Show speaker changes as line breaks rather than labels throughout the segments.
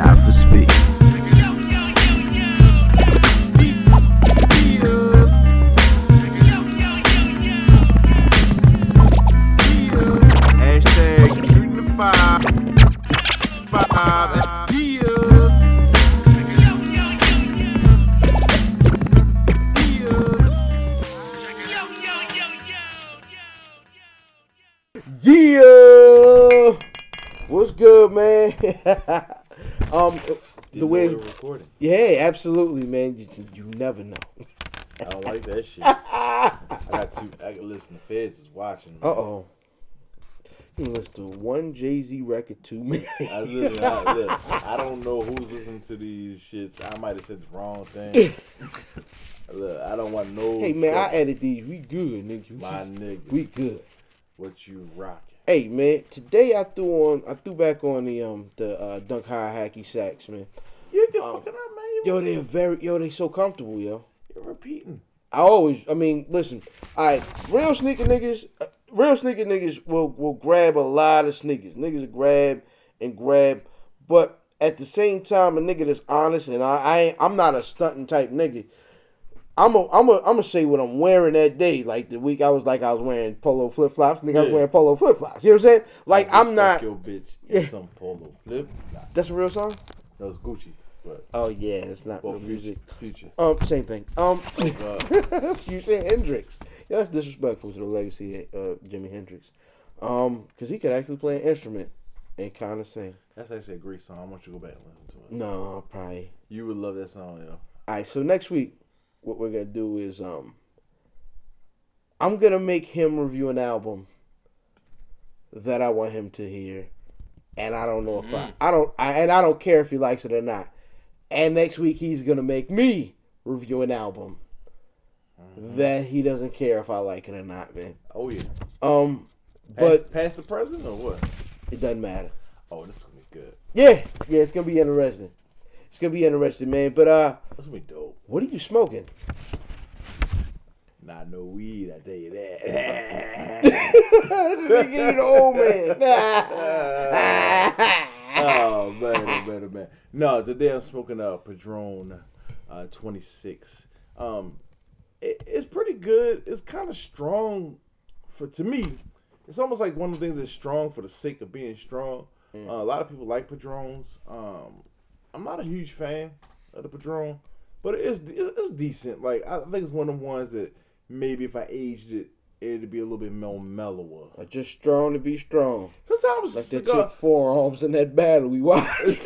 not for speed.
Hashtag shooting the five. Five.
Yeah, what's good, man? um, the way,
recording.
yeah, absolutely, man. You, you never know.
I don't like that shit. I got two. I can listen. The feds is watching.
Uh oh. You listen to one Jay Z record, two man.
I, listen, I, look, I don't know who's listening to these shits. I might have said the wrong thing. look, I don't want no.
Hey man, I
trouble.
edit these. We good, nigga.
my nigga.
We good.
what you rocking?
Hey man, today I threw on, I threw back on the um the uh, dunk high hacky sacks, man.
You, you're
Um,
fucking up, man. You,
Yo, they're very, yo, they so comfortable, yo.
you're repeating.
I always, I mean, listen, right, real sneaker niggas, uh, real sneaker niggas will will grab a lot of sneakers. Niggas will grab and grab, but at the same time, a nigga that's honest and I, I ain't, I'm not a stunting type nigga. I'm a, I'm a, I'm gonna say what I'm wearing that day. Like the week I was like I was wearing polo flip flops. Nigga, I was wearing polo flip flops. You know what I'm saying? Like I'm not.
your bitch.
Yeah.
in Some polo flip.
That's a real song.
that was Gucci, but
Oh yeah, it's not
well,
real
future,
music.
future.
Um, same thing. Um,
Uh,
you said Hendrix. Yeah, that's disrespectful to the legacy of uh, Jimi Hendrix. Um, because he could actually play an instrument and kind of sing.
that's actually a great song. I want you to go back and listen to it.
No, probably.
You would love that song, yo.
All right. So next week, what we're gonna do is um, I'm gonna make him review an album that I want him to hear, and I don't know if I, I don't, I, and I don't care if he likes it or not. And next week he's gonna make me review an album that he doesn't care if I like it or not, man.
Oh yeah.
Um,
But
but
past the present or what?
it doesn't matter.
Oh, this is gonna be good.
Yeah, yeah, it's gonna be interesting. It's gonna be interesting, man. But uh,
This gonna be dope.
What are you smoking?
Not no weed, I tell you that.
Nigga, you old man.
oh man, oh, man, oh, man. No, today I'm smoking a Padron uh, 26. Um, it, it's pretty good. It's kind of strong for to me. It's almost like one of the things that's strong for the sake of being strong. Uh, a lot of people like Padrones. Um, I'm not a huge fan of the Padron, but it is it's, it's decent. Like I think it's one of the ones that maybe if I aged it, it'd be a little bit more mellower.
Or just strong to be strong.
Sometimes
Like that
cigar,
took forearms in that battle we watched.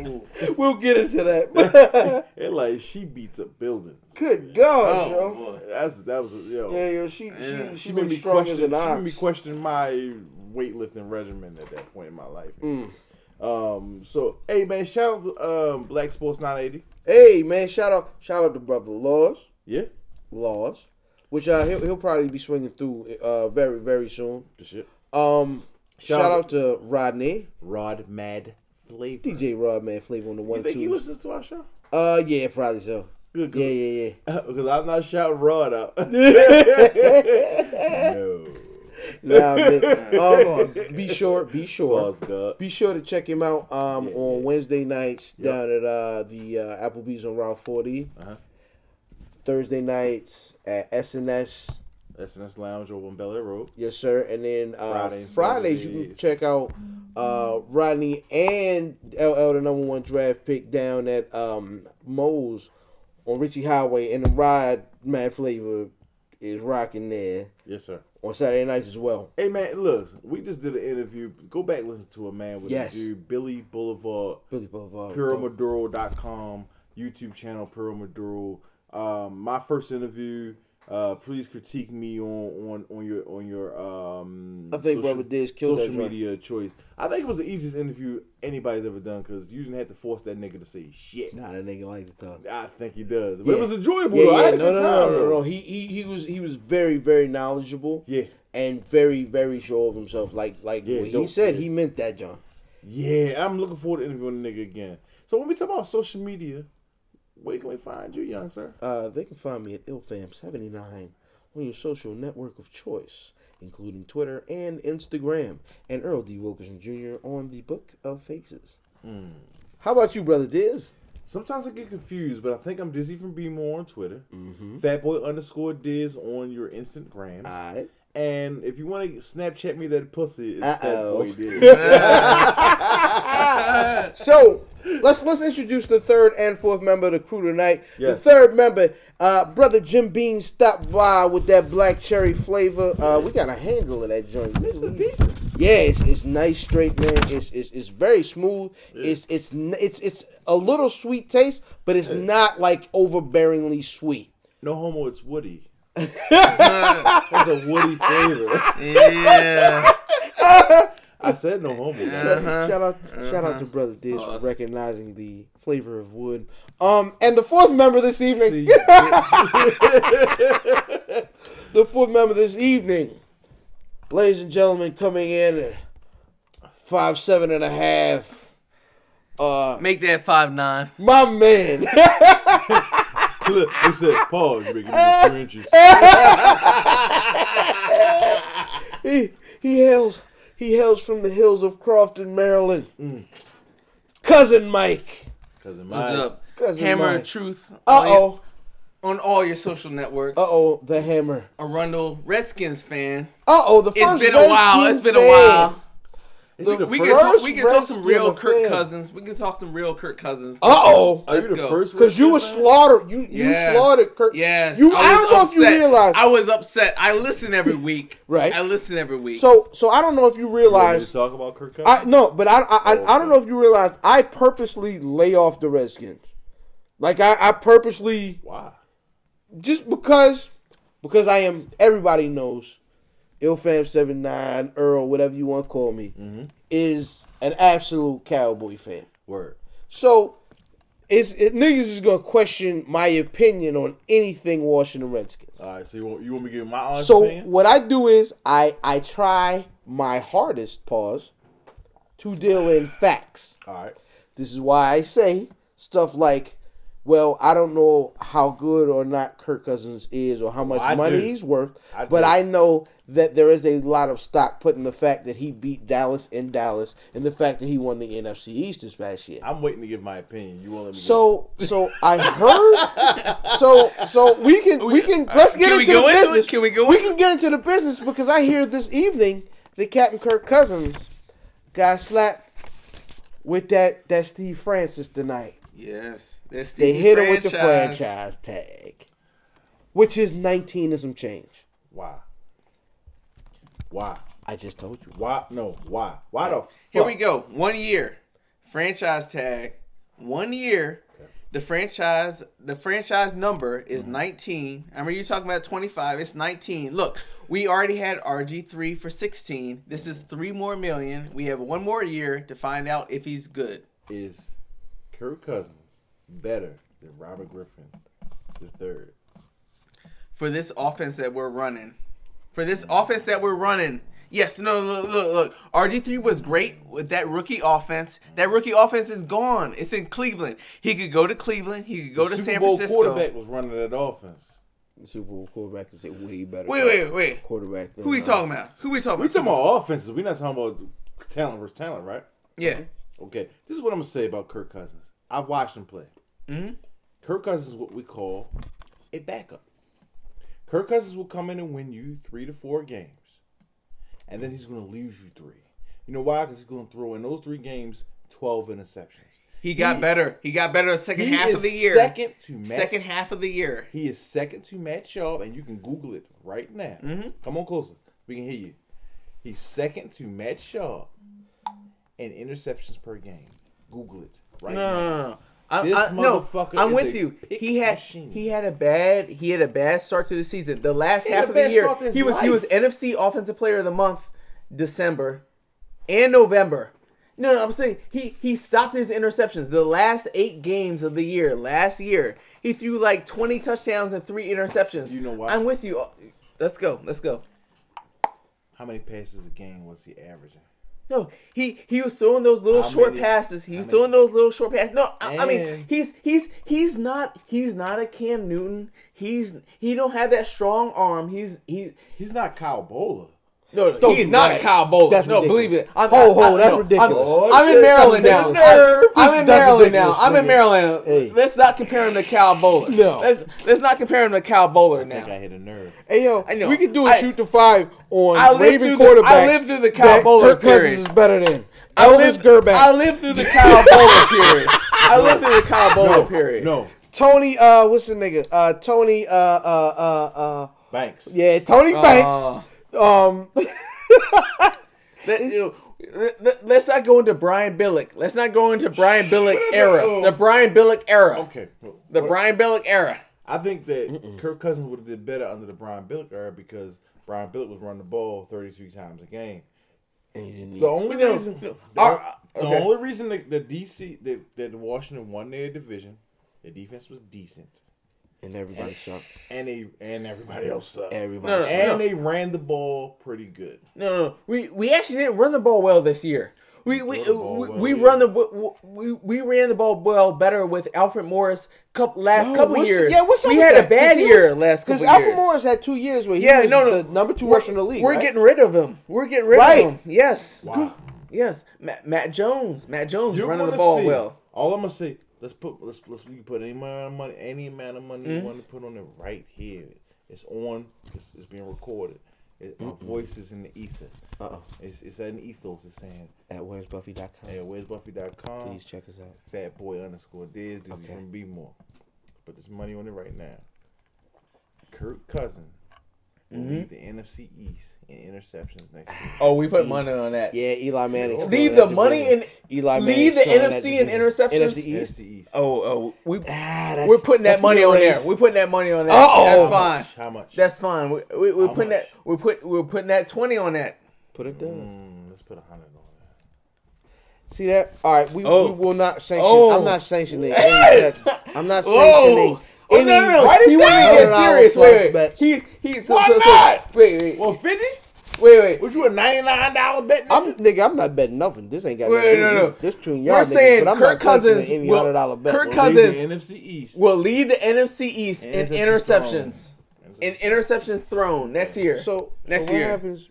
we'll get into that.
it like she beats a building.
Good God,
Oh,
yo.
boy.
That's that was yo.
Yeah, yo, she
Yeah.
she, she
she made me
strong
question. She made me question my weightlifting regimen at that point in my life.
Mm.
Um. So hey man, shout out to um, Black Sports 980.
Hey man, shout out shout out to brother Laws.
Yeah,
Laws. Which uh, he'll, he'll probably be swinging through uh, very, very soon.
shit.
Um, shout,
Shout
out,
out-
to Rodney,
Rod Mad Flavor.
DJ Rodman Flavor on the one.
You think he
two.
listens to our show?
Uh, yeah, probably so.
Good.
Yeah, yeah, yeah.
Because I'm not shouting Rod out. no.
Nah, man. Um, be sure, be sure, be sure to check him out. Um,
Yeah,
on
yeah.
Wednesday nights
Yep.
down at uh the uh, Applebee's on Route 40.
Uh-huh.
Thursday nights at SNS.
SNS Lounge over on Bel Air Road.
Yes, sir. And then uh,
Friday
Fridays, you can check out uh, Rodney and LL, the number one draft pick, down at um, Moe's on Ritchie Highway. And the ride, Mad Flavor, is rocking there
Yes, sir.
On Saturday nights as well.
Hey man, look, we just did an interview. Go back and listen to a man with
Yes.
dude, Billy Boulevard,
Billy Boulevard.
PuroMaduro.com, YouTube channel Puro Maduro. Um, my first interview Uh, please critique me on on on your on your um.
I think Brother Diz killed
social
joint.
media choice. I think it was the easiest interview anybody's ever done because you didn't have to force that nigga to say shit.
Nah, that nigga like to talk.
I think he does, but
Yeah.
it was enjoyable.
Yeah,
though. I
yeah,
had a
no,
good
no,
time.
no, no,
though.
no. He, he, he was, he was very, very knowledgeable.
Yeah,
and very, very sure of himself. Like, like
Yeah,
what he said,
yeah.
he meant that, John.
yeah. I'm looking forward to interviewing the nigga again. So when we talk about social media, where can we find you, young sir?
Uh, they can find me at ilfam79 on your social network of choice, including Twitter and Instagram, and Earl D. Wilkerson Jr. on the Book of Faces.
Hmm.
How about you, brother Diz?
Sometimes I get confused, but I think I'm Dizzy from Be More on Twitter.
Mm-hmm.
Fatboy underscore Diz on your Instagram.
All right.
And if you want to Snapchat me that pussy, it's
Uh-oh.
Fatboy Diz.
So let's let's introduce the third and fourth member of the crew tonight. The third member, uh, brother Jim Beam, stopped by with that black cherry flavor. Uh, we got a handle of that joint.
this is decent.
Yeah, it's, it's nice, straight, man. It's it's, it's very smooth. It's it's it's it's a little sweet taste, but it's not like overbearingly sweet.
No homo, it's Woody. That's a Woody flavor.
Yeah.
I said no homo.
Uh-huh.
Shout out shout out to brother Diz for
Awesome.
recognizing the flavor of wood. Um, and the fourth member this evening. The fourth member this evening, ladies and gentlemen, coming in at five seven and a half. Uh,
Make that five nine.
my man,
Look, they said pause. You're making it two inches.
he he hails he hails from the hills of Crofton, Maryland.
Mm.
Cousin Mike.
Cousin Mike.
What's up?
Cousin
Hammer
Mike.
of Truth.
Uh oh.
On all your social networks.
Uh oh. The hammer.
Arundel Redskins fan.
Uh oh. The first.
It's been a while. It's been a while.
Is he the
We
first?
can, talk, we can talk some real Kirk
fan.
Cousins. We can talk some real Kirk Cousins.
Uh oh.
Are you the
go.
first?
Because you were slaughtered. You you
Yes.
slaughtered Kirk.
Yes.
You. I, don't
was
know if you
upset.
realize.
I was upset. I listen every week.
Right.
I listen every week.
so so I don't know if you
You want me to
realize.
talk about Kirk
I
Cousins?
no, but I I, I,
Oh,
I don't know if you realize. I purposely lay off the Redskins. Like I, I purposely
Why?
just because because I am everybody knows Ilfam seven nine Earl whatever you want to call me
Mm-hmm.
is an absolute cowboy fan.
Word.
So it's it, niggas is gonna question my opinion on anything Washington Redskins.
All right. So you want you want me to give my honest
So
opinion?
what I do is I I try my hardest pause to deal in facts.
All right.
This is why I say stuff like, "Well, I don't know how good or not Kirk Cousins is, or how much
I
money
do.
he's worth,
I
but. I know that there is a lot of stock put in the fact that he beat Dallas in Dallas, and the fact that he won the NFC East this past year."
I'm waiting to give my opinion. You won't.
So, so I heard. So, so we can we can let's get
Can we
into
go
the
into it?
business.
Can we go
We
into
can get into the business because I hear this evening that Captain Kirk Cousins got slapped with that that Steve Francis tonight.
Yes. That's
They
Stevie
hit him with the
franchise.
franchise tag, which is nineteen and some change.
Why? Why?
I just told you.
Why? No. Why? Why the fuck?
Here we go. One year. Franchise tag. One year. The franchise the franchise number is
Mm-hmm.
19. I remember you talking about 25. It's 19. Look, we already had RG3 for 16. This is 3 more million. We have one more year to find out if he's good.
Is Kirk Cousins better than Robert Griffin the third?
For this offense that we're running. For this offense that we're running. Yes, no, look, look, look. RG3 was great with that rookie offense. That rookie offense is gone. It's in Cleveland. He could go to Cleveland. He could go to
Super
San
Bowl
Francisco.
quarterback was running that offense.
The Super Bowl quarterback is way better.
Wait, wait, wait.
Quarterback. Than,
Who we
uh,
talking about? Who we talking about?
We
about?
talking about offenses. We're not talking about talent versus talent, right?
Yeah.
Okay. This is what I'm gonna say about Kirk Cousins. I've watched him play.
Mhm.
Kirk Cousins is what we call a backup. Kirk Cousins will come in and win you three to four games, and then he's gonna lose you three. You know why? Because he's gonna throw in those three games twelve interceptions.
He got
He-
better. He got better the second half of the year.
Second to Matt.
Second half of the year.
He is second to Matt Schaub, and you can Google it right now.
Mm-hmm.
Come on closer. We can hear you. He's second to Matt Schaub in interceptions per game. Google it right
No,
now.
no, no, no. I'm,
This
I, no, I'm with you. He had
machine.
he had a bad he had a bad start to the season. The last half of the year, he was he was. NFC Offensive Player of the Month, December, and November. No, no, I'm saying he he stopped his interceptions. The last eight games of the year, last year, he threw like 20 touchdowns and three interceptions.
You know what?
I'm with you. Let's go. Let's go.
How many passes a game was he averaging?
No, he he was throwing those little
How
short
many-
passes. He
how
was throwing those little short passes. No, I, I mean he's he's he's not he's not a Cam Newton. He's he don't have that strong arm. He's he
He's not Kyle Boller.
No, no he's not
that.
a Kyle Boller.
That's
no,
ridiculous.
believe it. I'm,
Ho, ho,
I-
that's
no,
ridiculous.
I'm,
Oh,
I'm in Maryland now. I,
nerve.
I'm in Maryland now. I'm in. Maryland.
Hey.
Let's not compare him to Kyle Boller.
No.
let's let's not compare him to Kyle Boller
I think I
now.
hit a nerve.
Hey yo,
I know.
we could do a
I-
shoot to five on
I lived
Raven
through the-
quarterbacks.
I lived through the Kyle
that
Boller
Kirk Cousins
period.
is better than
I
Elvis
lived,
Grbac.
I lived through the Kyle Boller period. I lived through the Kyle Boller
No,
period.
no,
Tony, uh, what's the nigga? Uh, Tony, uh, uh, uh, uh,
Banks.
yeah, Tony
Uh,
Banks. Um,
Let, you know, let, us not go into Brian Billick. Let's not go into Brian Billick era. The Brian Billick era.
Okay.
The
What-
Brian Billick era.
I think that Kirk Cousins would have did better under the Brian Billick era because Brian Billick was running the ball 33 times a game. The only
No,
reason,
no.
the,
Our-
the
okay.
only reason that the DC that, that Washington won their division, the defense was decent,
and everybody sucked.
and they and everybody else sucked,
Everybody.
No, no,
sucked.
and
no.
they ran the ball pretty good.
No, no, no. We we actually didn't run the ball well this year. We we
Run the ball
we,
well,
we
yeah.
run the we, we ran the ball well better with Alfred Morris couple last
Yo,
couple years.
Yeah, what's up
we
with
had
that?
a bad year
was-
last couple years.
Because Alfred
years.
Morris had two years where he
yeah,
was
no, no,
the number 2
we're,
rusher in the league.
We're
right?
getting rid of him. We're getting rid
Right.
of him. Yes,
Wow.
yes. Matt, Matt Jones. Matt Jones
You're
running the ball
see.
well.
All I'm gonna say, let's put let's let's can put any amount of money, any amount of money
Mm-hmm.
you want to put on it right here. It's on. It's, it's being recorded. It, Our voice is in the ether.
Uh-oh.
It's it's an ethos. It's saying,
At where'sbuffy.com.
"Hey, where's Buffy.com?
Please check us out.
Fat boy underscore Diz. This
Okay.
is gonna be more. Put this money on it right now. Kirk Cousin will
Mm-hmm.
lead the NFC East in interceptions next year.
Oh, we put money on that.
Yeah, Eli Manning.
Leave the money in.
Eli
leave
Manning's
the
still in that
NFC in interceptions.
NFC East.
NFC East.
Oh, oh, we
ah,
we're putting that money
gonna
on there. We're putting that money on that.
Uh-oh.
That's fine.
How much?
That's fine. We, we, we're
How
putting that.
much?
We put we're putting that twenty on that.
Put it down.
Mm, let's put a hundred on that.
See that? All right, we,
Oh.
we will not sanction.
Oh.
I'm not sanctioning. any. I'm not sanctioning.
Oh, oh no, no, no!
$100
He wanted get serious. Wait, wait. He he. So,
Why
so, so,
not?
Wait, wait,
Well, fifty?
wait, wait.
Was you a ninety nine dollar bet?
I'm nigga. I'm not betting nothing. This ain't got
Wait,
nothing to do
no, no.
This between y'all
We're
niggas,
saying
but I'm
Kirk
not sanctioning
Cousins
any
will-
hundred dollar bet.
Kirk
bro.
Cousins-
Lead the NFC East.
Will lead the NFC East in
Interceptions
interceptions. In interceptions thrown next year.
So
Next
so what
year.
happens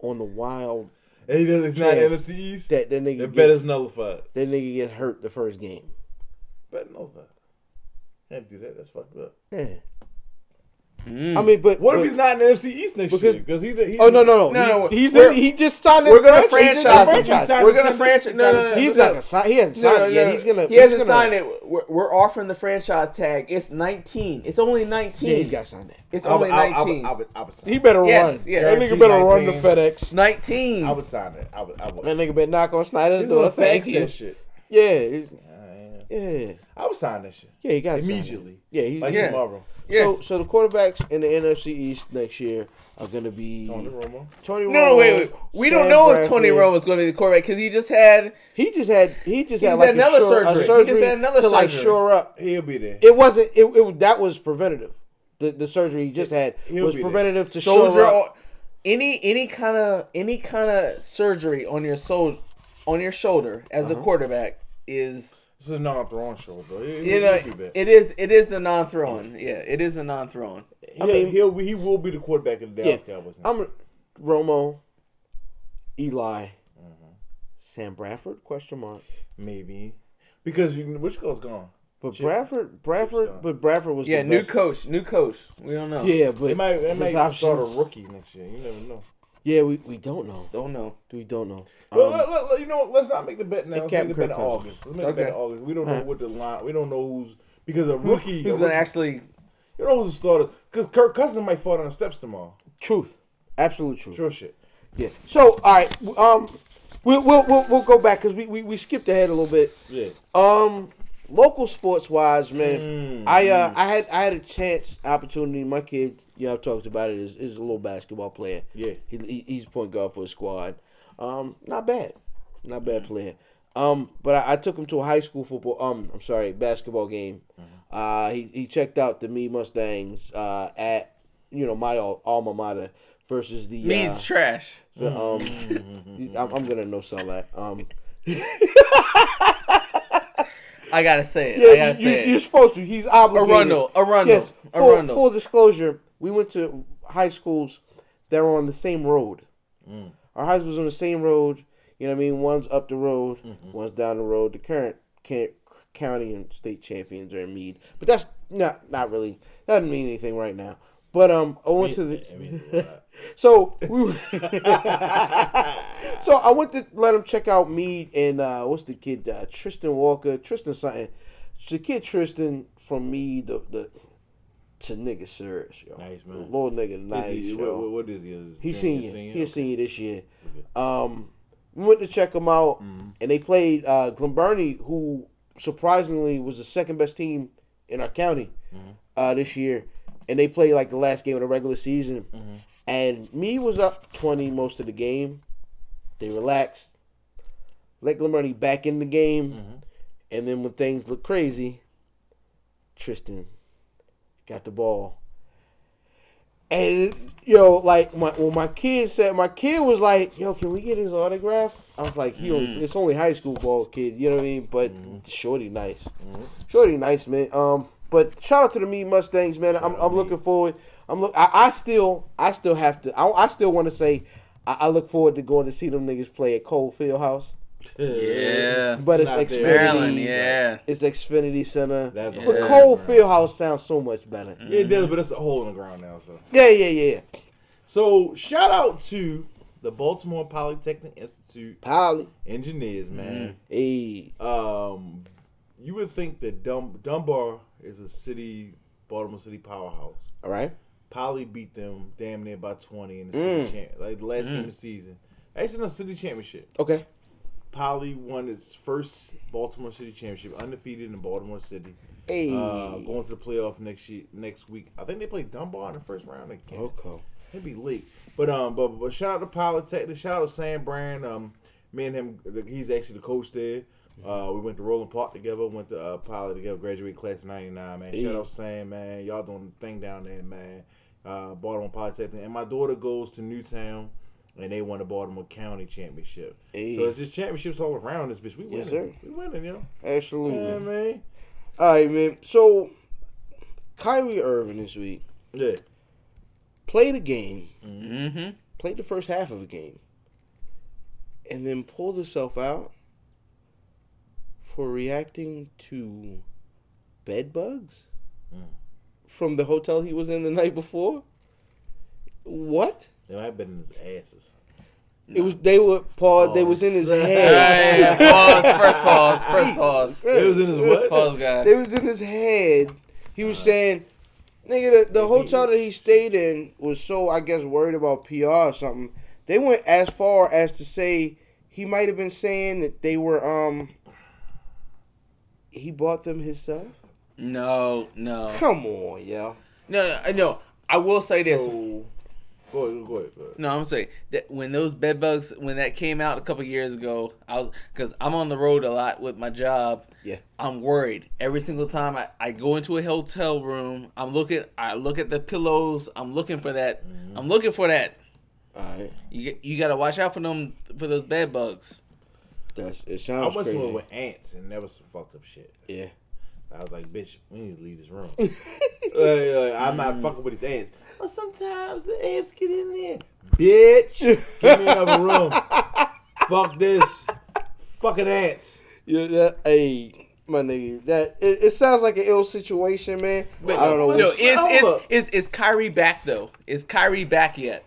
on the wild
Hey, it's not NFC East.
that that nigga
The bet
gets,
is nullified.
that nigga gets hurt the first game?
Bet nullified. Can't do that. That's fucked up.
Yeah. Mm. I mean, but
What
but,
if he's not in the NFC East next
Because-
year? Because he, he,
Oh no no no!
No,
he, he's in, he just signed.
we're gonna
franchise. He's in the
franchise
franchise.
signed
We're gonna
ten-
franchise. No, no, no.
He's not gonna sign. He hasn't signed
no,
it yet.
no.
He's gonna.
He hasn't
gonna,
signed it. We're, we're offering the franchise tag. It's 19. It's only 19.
Yeah, he's got to sign that.
It's
I would,
only
I, would-
19.
I would, I would.
He better run.
yes.
That nigga
Guaranteed
better run to FedEx.
19.
I would sign it. I would. I.
That nigga better knock on Snyder's door. Thank you. Yeah, yeah,
I would sign that shit
yeah. He got
immediately.
Yeah, he,
Like
yeah.
Yeah.
tomorrow.
yeah.
So, so the quarterbacks in the NFC East next year are gonna be
Tony Romo.
Tony
no, no,
Romo,
wait, wait. We
Sam
don't know if Tony
Romo
Romo's going to be the quarterback because he just had.
He just had he just
He
had
just
like
had
a
another
sure- a
surgery. He just had another
to like
surgery.
shore up.
He'll be there.
It wasn't. It, it that was preventative. The the surgery he just had
He'll
was
be there.
preventative to
soldier
shore up.
on, any any kind of any kind of surgery on your soul on your shoulder as
Uh-huh.
a quarterback is
This is a non-throwing show, though. He,
you know
he'll be there.
it is it is the non-throwing yeah it is the non-throwing
He'll,
I mean-
he'll be, he will be the quarterback of the
Yeah,
Dallas Cowboys.
I'm Romo, Eli,
Mm-hmm.
Sam Bradford? Question mark.
Maybe because you, which goes gone.
But
Chip-
Bradford, Bradford, but Bradford was
yeah
the
new
best.
coach new coach we don't know
Yeah, but
They might they
his
might
options-
start a rookie next year. You never know.
Yeah, we, we don't know.
don't know
We don't know.
Well,
Um,
let, let- let- you know, what? let's not make the bet now. Let's make the bet in August. Let's make the bet in August. We don't know
Alright.
what the line. We don't know who's because a rookie.
who's gonna actually
You don't know who's the starter because Kirk Cousins might fall down the steps tomorrow.
truth, absolute truth.
Sure shit.
Yeah. So, all right, um, we'll we'll we'll, we'll go back because we, we we skipped ahead a little bit.
Yeah.
Um, local sports wise, man,
Mm,
I uh, I had I had a chance opportunity. My kid, you know, I've talked about it. Is, is a little basketball player.
Yeah.
he, he he's point guard for a squad. Um, not bad, not bad player. Um, but I, I took him to a high school football. Um, I'm sorry, basketball game. Uh, he he checked out the Meade Mustangs. Uh, at you know my alma mater versus the
Me's
uh,
trash.
the, um, I'm, I'm gonna no sell that. Um,
I gotta say it.
Yeah,
I gotta
you,
say
you, are supposed to. He's obligated.
Arundel, Arundel,
Yes. Full,
Arundel.
full disclosure: we went to high schools that were on the same road.
Mm.
Our high schools on the same road. You know what I mean? One's up the road,
Mm-hmm.
one's down the road. The current county and state champions are in Meade, but that's not not really doesn't mean anything right now. But um, I went to the.
I mean,
So we, so I went to let him check out Meade and uh, what's the kid uh, Tristan Walker, Tristan something, the kid Tristan from Meade, the the to nigga serious yo,
Nice, man.
little nigga nice
he-
yo.
what, what- is he? Is
He's
junior,
senior.
senior?
He's senior this year.
Okay.
Um, we went to check him out,
Mm-hmm.
and they played uh, Glen Burnie, who surprisingly was the second best team in our county
Mm-hmm.
uh, this year, and they played like the last game of the regular season.
Mm-hmm.
And me was up twenty most of the game. They relaxed, let Glen Burnie back in the game,
Mm-hmm.
and then when things look crazy, Tristan got the ball. And yo, like my when my kid said, my kid was like, "Yo, can we get his autograph?" I was like, "He, don't- mm-hmm. it's only high school ball kid, you know what I mean?" But mm-hmm. Shorty, nice, mm-hmm. Shorty, nice man. Um, but shout out to the Meade Mustangs, man. I'm, I'm looking forward. I'm look. I, I still, I still have to. I, I still want to say, I, I look forward to going to see them niggas play at Cole Field House.
Yeah.
But it's Xfinity.
Maryland, yeah.
It's Xfinity Center.
That's a
but Cole
nother
Field House sounds so much better.
Yeah, it does, but it's a hole in the ground now. So,
Yeah, yeah, yeah.
so shout out to the Baltimore Polytechnic Institute
Poly.
engineers, man.
Hey.
Um, you would think that Dun- Dunbar is a city, Baltimore City powerhouse.
All right.
Poly beat them damn near by twenty in the
Mm.
city champ, like the last game of the season. Actually, in the city championship.
Okay.
Poly won its first Baltimore City championship, undefeated in Baltimore City.
Hey.
Uh, going to the playoff next year, next week. I think they play Dunbar in the first round again.
okay.
It'd be late. But um, but, but shout out to Polytechnic. Shout out to Sam Brand. Um, me and him, he's actually the coach there. Uh, we went to Roland Park together. Went to uh, Poly together. Graduated class '99. Man, shout
Hey.
out Sam, man. Y'all doing the thing down there, man. Uh, Baltimore Polytechnic, and my daughter goes to Newtown, and they won the Baltimore County Championship.
Hey.
So it's just championships all around this bitch. We winning.
Yes, sir.
We winning, you know.
Absolutely.
Yeah, man.
All right, man. So, Kyrie Irving this week
Yeah.
played a game,
Mm-hmm.
played the first half of a game, and then pulled himself out for reacting to bed bugs
Mm.
from the hotel he was in the night before. What?
They might have been in his asses.
It was they were Paul. They was in his
Hey,
head.
pause. First pause. First pause.
It was in his what?
Pause, guy.
They was in his head. He was saying, "Nigga, the, the hotel that he stayed in was so I guess worried about PR or something." They went as far as to say he might have been saying that they were um he bought them himself.
No, no,
Come on, yo.
no, no. no. I will say this.
So, go ahead, go ahead, go ahead.
No, I'm saying that when those bed bugs, when that came out a couple years ago, I was because I'm on the road a lot with my job.
Yeah.
I'm worried every single time I, I go into a hotel room. I'm looking. I look at the pillows. I'm looking for that. Mm-hmm. I'm looking for that.
All right,
You you got to watch out for them for those bed bugs.
that's it.
I
Sounds
went
crazy.
somewhere with ants and that was some fucked up shit.
yeah.
I was like, bitch, we need to leave this room. Uh, uh, I'm not fucking with these ants. But sometimes the ants get in there. Bitch, give me another room. Fuck this. Fucking ants.
Yeah, that, hey, my nigga, that it, it sounds like an ill situation, man.
But
I don't know.
No,
what's-
is is, is is Kyrie back though? Is Kyrie back yet?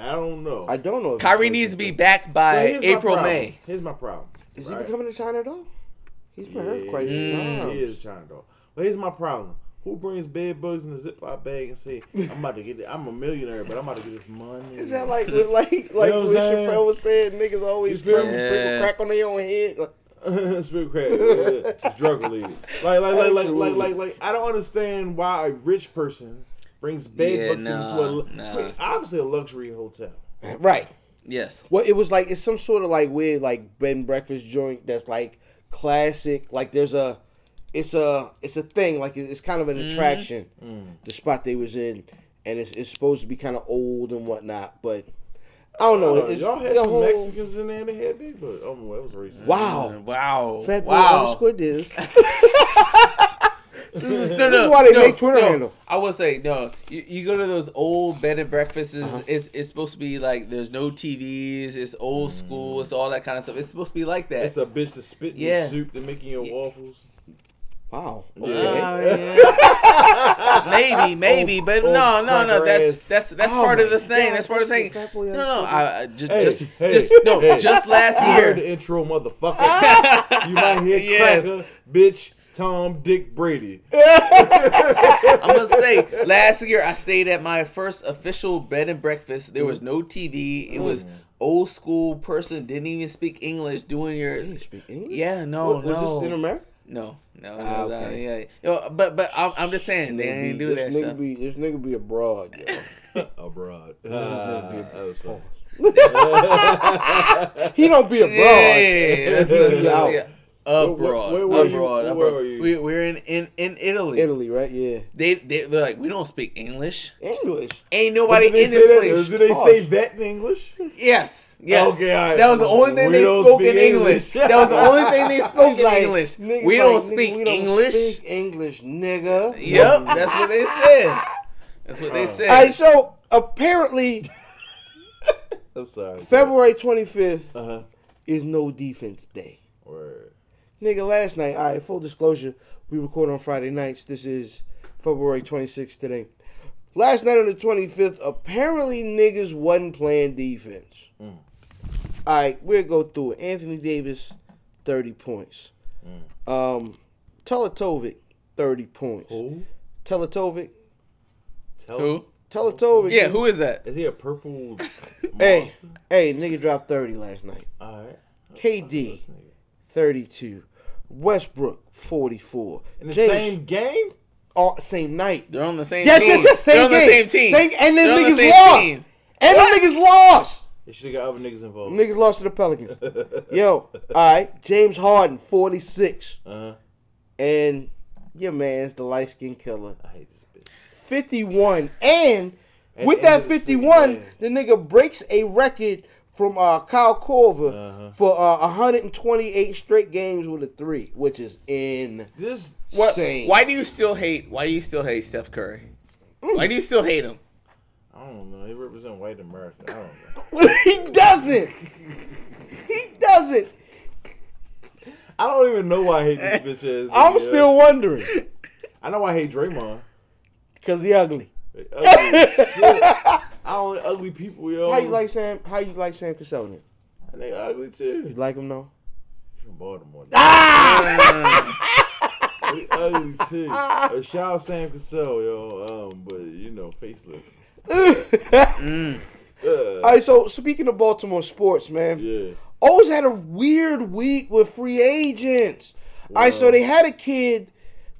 I don't know.
I don't know. if
Kyrie needs to be back by April. May.
Here's my problem.
Is he
right?
becoming a China doll? He's been hurt
Yeah,
quite a
he
few times.
is trying though. But here's my problem. Who brings bed bugs in a Ziploc bag and say, I'm about to get it. I'm a millionaire, but I'm about to get this money.
Is that like like like
know what
what
I'm?
Chappelle was saying? Niggas always
You feel
sprinkle,
Yeah.
crack on their own head. Like,
Spit crack, yeah, drug related. Like, like, like, like, like, like, like, I don't understand why a rich person brings bed
Yeah,
bugs
nah,
into a, lu-
nah.
a- obviously a luxury hotel.
Right.
Yes.
Well, it was like it's some sort of like weird like bed and breakfast joint that's like classic. Like there's a, it's a it's a thing. Like it's kind of an
Mm-hmm.
attraction.
Mm.
The spot they was in, and it's it's supposed to be kind of old and whatnot. But I don't know.
Uh,
it's,
y'all had some
whole-
Mexicans in there and they had big butt. Oh, well, that was racist.
Wow.
Wow.
Fat boy
wow.
underscore this.
no, no,
This is why they
no,
make Twitter
no.
handle.
I will say no. You, you go to those old bed and breakfasts.
Uh-huh.
It's it's supposed to be like there's no TVs. It's old school. It's all that kind of stuff. It's supposed to be like that.
It's a bitch to spit in
Yeah.
your soup to making your waffles.
Wow.
Yeah.
Okay.
Oh, yeah. maybe, maybe,
Old-
but
old
no, no, no. That's that's that's
Oh
part of the thing.
God,
that's part of the thing.
shit, Fat Boy
No, no. I, I, just,
Hey,
just,
hey,
just no.
hey.
Just last
I heard
year.
the intro, motherfucker. you might hear
Yes.
cracker, bitch, Tom, Dick, Brady.
I'm gonna say last year I stayed at my first official bed and breakfast. There was no TV. It was old school person didn't even speak English doing your.
You speak English?
Yeah, no,
What, was this in America?
No, no,
Ah,
no, no,
okay.
yeah. Yo, but but I'm, I'm just saying they ain't do
this
that
nigga
stuff.
Be, this nigga be abroad. Yo.
Abroad.
nigga be-
that was
he don't be abroad.
Yeah, that's- that's-
He out.
yeah. Abroad,
Where- where were you?
abroad,
Where
abroad.
were you?
We, we're in, in, in Italy.
Italy, right? Yeah.
They they they're like we don't speak English.
English.
Ain't nobody in this place.
Did they
Gosh.
say that in English?
Yes. Yes.
Okay, right.
That was the only thing
We
they spoke in English.
English.
that was the only thing they spoke in English. We
like,
don't
nigga,
speak
we don't
English.
Speak English, nigga.
Yep, that's what they said. That's what they said.
All right, so apparently
I'm sorry.
February 25th
Uh huh.
is no defense day.
Word.
Nigga, last night, all right, full disclosure, we record on Friday nights. This is February 26th today. Last night on the 25th, apparently niggas wasn't playing defense.
Mm.
All right, we'll go through it. Anthony Davis, 30 points.
Mm.
Um, Teletovic, 30 points.
Who?
Teletovic,
Tell
who?
Teletovic.
Yeah, who is that?
Is he a purple?
Hey, hey, nigga dropped 30 last night.
All right.
KD, 32. Westbrook, 44.
In the
James,
same game?
all, same night.
They're on the same
Yes,
team.
yes, yes,
They're
same
on
game.
the same team.
Same, and then
They're on the
niggas lost.
team.
And then niggas lost.
They should have got other niggas involved.
Niggas lost to the Pelicans. Yo, all right. James Harden, 46.
Uh huh.
And your man's the light skinned killer,
I hate this bitch.
51. And
At
with that
of the
51, the nigga breaks a record from uh, Kyle Korver
Uh-huh.
for uh, 128 straight games with a three, which is insane.
This
What, why do you still hate? Why do you still hate Steph Curry? Why do you still hate him?
I don't know. He represents white America. I don't know.
he doesn't. He doesn't.
I don't even know why I hate this bitch ass.
I'm
nigga.
still wondering.
I know why I hate Draymond.
Cause he ugly.
Ugly shit. I don't ugly people, yo.
How you like Sam? How you like Sam Cassell?
They ugly too.
You like him though?
From Baltimore.
Ah!
They ugly too. Uh, shout out Sam Cassell, yo. Um, but you know, facelift. Uh,
All right. So speaking of Baltimore sports, man,
yeah.
O's had a weird week with free agents. All right. So they had a kid,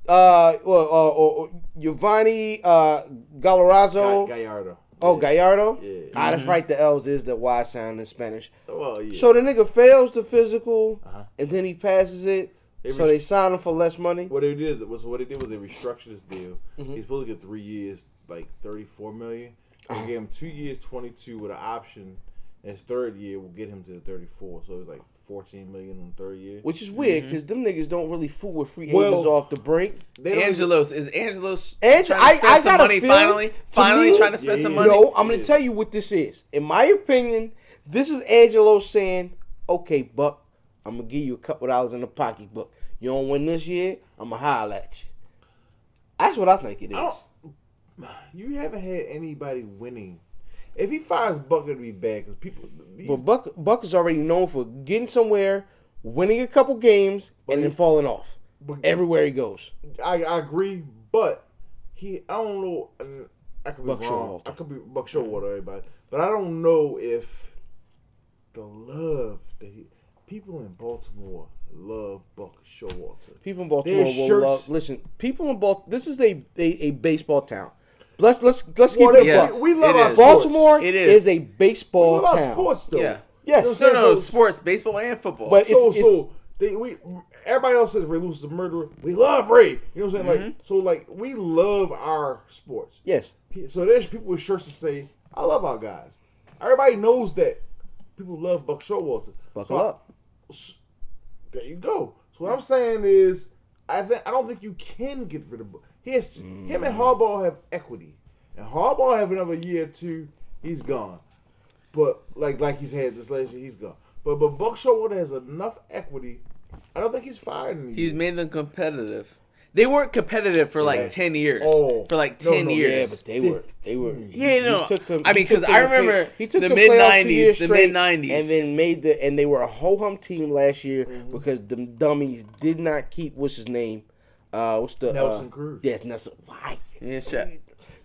uh, well, uh, or, Giovanni uh, Gallorazzo.
Gallardo.
Oh, Gallardo.
Yeah.
Ah, that's right. The L's is the Y sound in Spanish.
Well, yeah.
So the nigga fails the physical,
Uh-huh.
and then he passes it.
They
so
res-
they sign him for less money.
what they did was what they did was they restructured this deal.
Mm-hmm.
He's supposed to get three years, like thirty four million. They
Uh-huh.
gave him two years, twenty two with an option. And his third year will get him to the thirty four. So it was like fourteen million on the third year.
Which is weird mm-hmm. because them niggas don't really fool with free
Well-
agents off the break.
Angelos is Angelos
Ange- I-
to spend
I
some
got a
money
feeling,
finally
to
finally
me-
trying to spend
Yeah,
some money.
No, I'm gonna
Yeah.
tell you what this is. In my opinion, this is Angelo saying, "Okay, Buck, I'm gonna give you a couple dollars in the pocketbook. You don't win this year, I'm gonna holler at you." That's what I think it is.
You haven't had anybody winning. If he fires Buck, it'd be bad because people. these-
But Buck, Buck is already known for getting somewhere, winning a couple games, and then falling off
but-
everywhere he goes.
I, I agree, but he. I don't know. and I could be
Buck
wrong.
Showalter.
I could be Buck Showalter, everybody, but I don't know if the love that he. people in Baltimore love Buck Showalter.
People in Baltimore
Their
will
shirts-
love. Listen, people in Baltimore. This is a, a, a baseball town. Let's let's let's
Well,
keep it
they-
a
Yes.
we love
it
our
is.
Baltimore
It
is.
is.
a baseball
We love our
town.
sports though.
Yeah.
Yes.
You know
No, no, sports, baseball, and football.
But it's,
so
it's
so they we everybody else says Ray Lewis is a murderer. We love Ray. You know what I'm saying?
Mm-hmm.
Like so like we love our sports.
yes.
So there's people with shirts that say, I love our guys. Everybody knows that people love Buck Showalter.
Buckle
So I-
up.
there you go. So what I'm saying is I think I don't think you can get rid of Buck. He has him and Harbaugh have equity. And Harbaugh have another year or two, he's gone. But like like he's had this last year, he's gone. But but Buck Showalter has enough equity. I don't think he's fired in
He's made them competitive. They weren't competitive for like
Yeah.
ten years.
Oh.
for like ten
no,
Yeah,
years.
but they were they were.
Yeah,
he
no.
took them-
I mean,
he took
'cause
them
I
to play-
remember
he took
the
them playoffs
mid-nineties, the mid-nineties.
and then made the and they were a ho hum team last year mm-hmm. because the dummies did not keep what's his name, uh, what's the
Nelson
uh,
Cruz.
Yes, Nelson. Why?
Yeah, shut.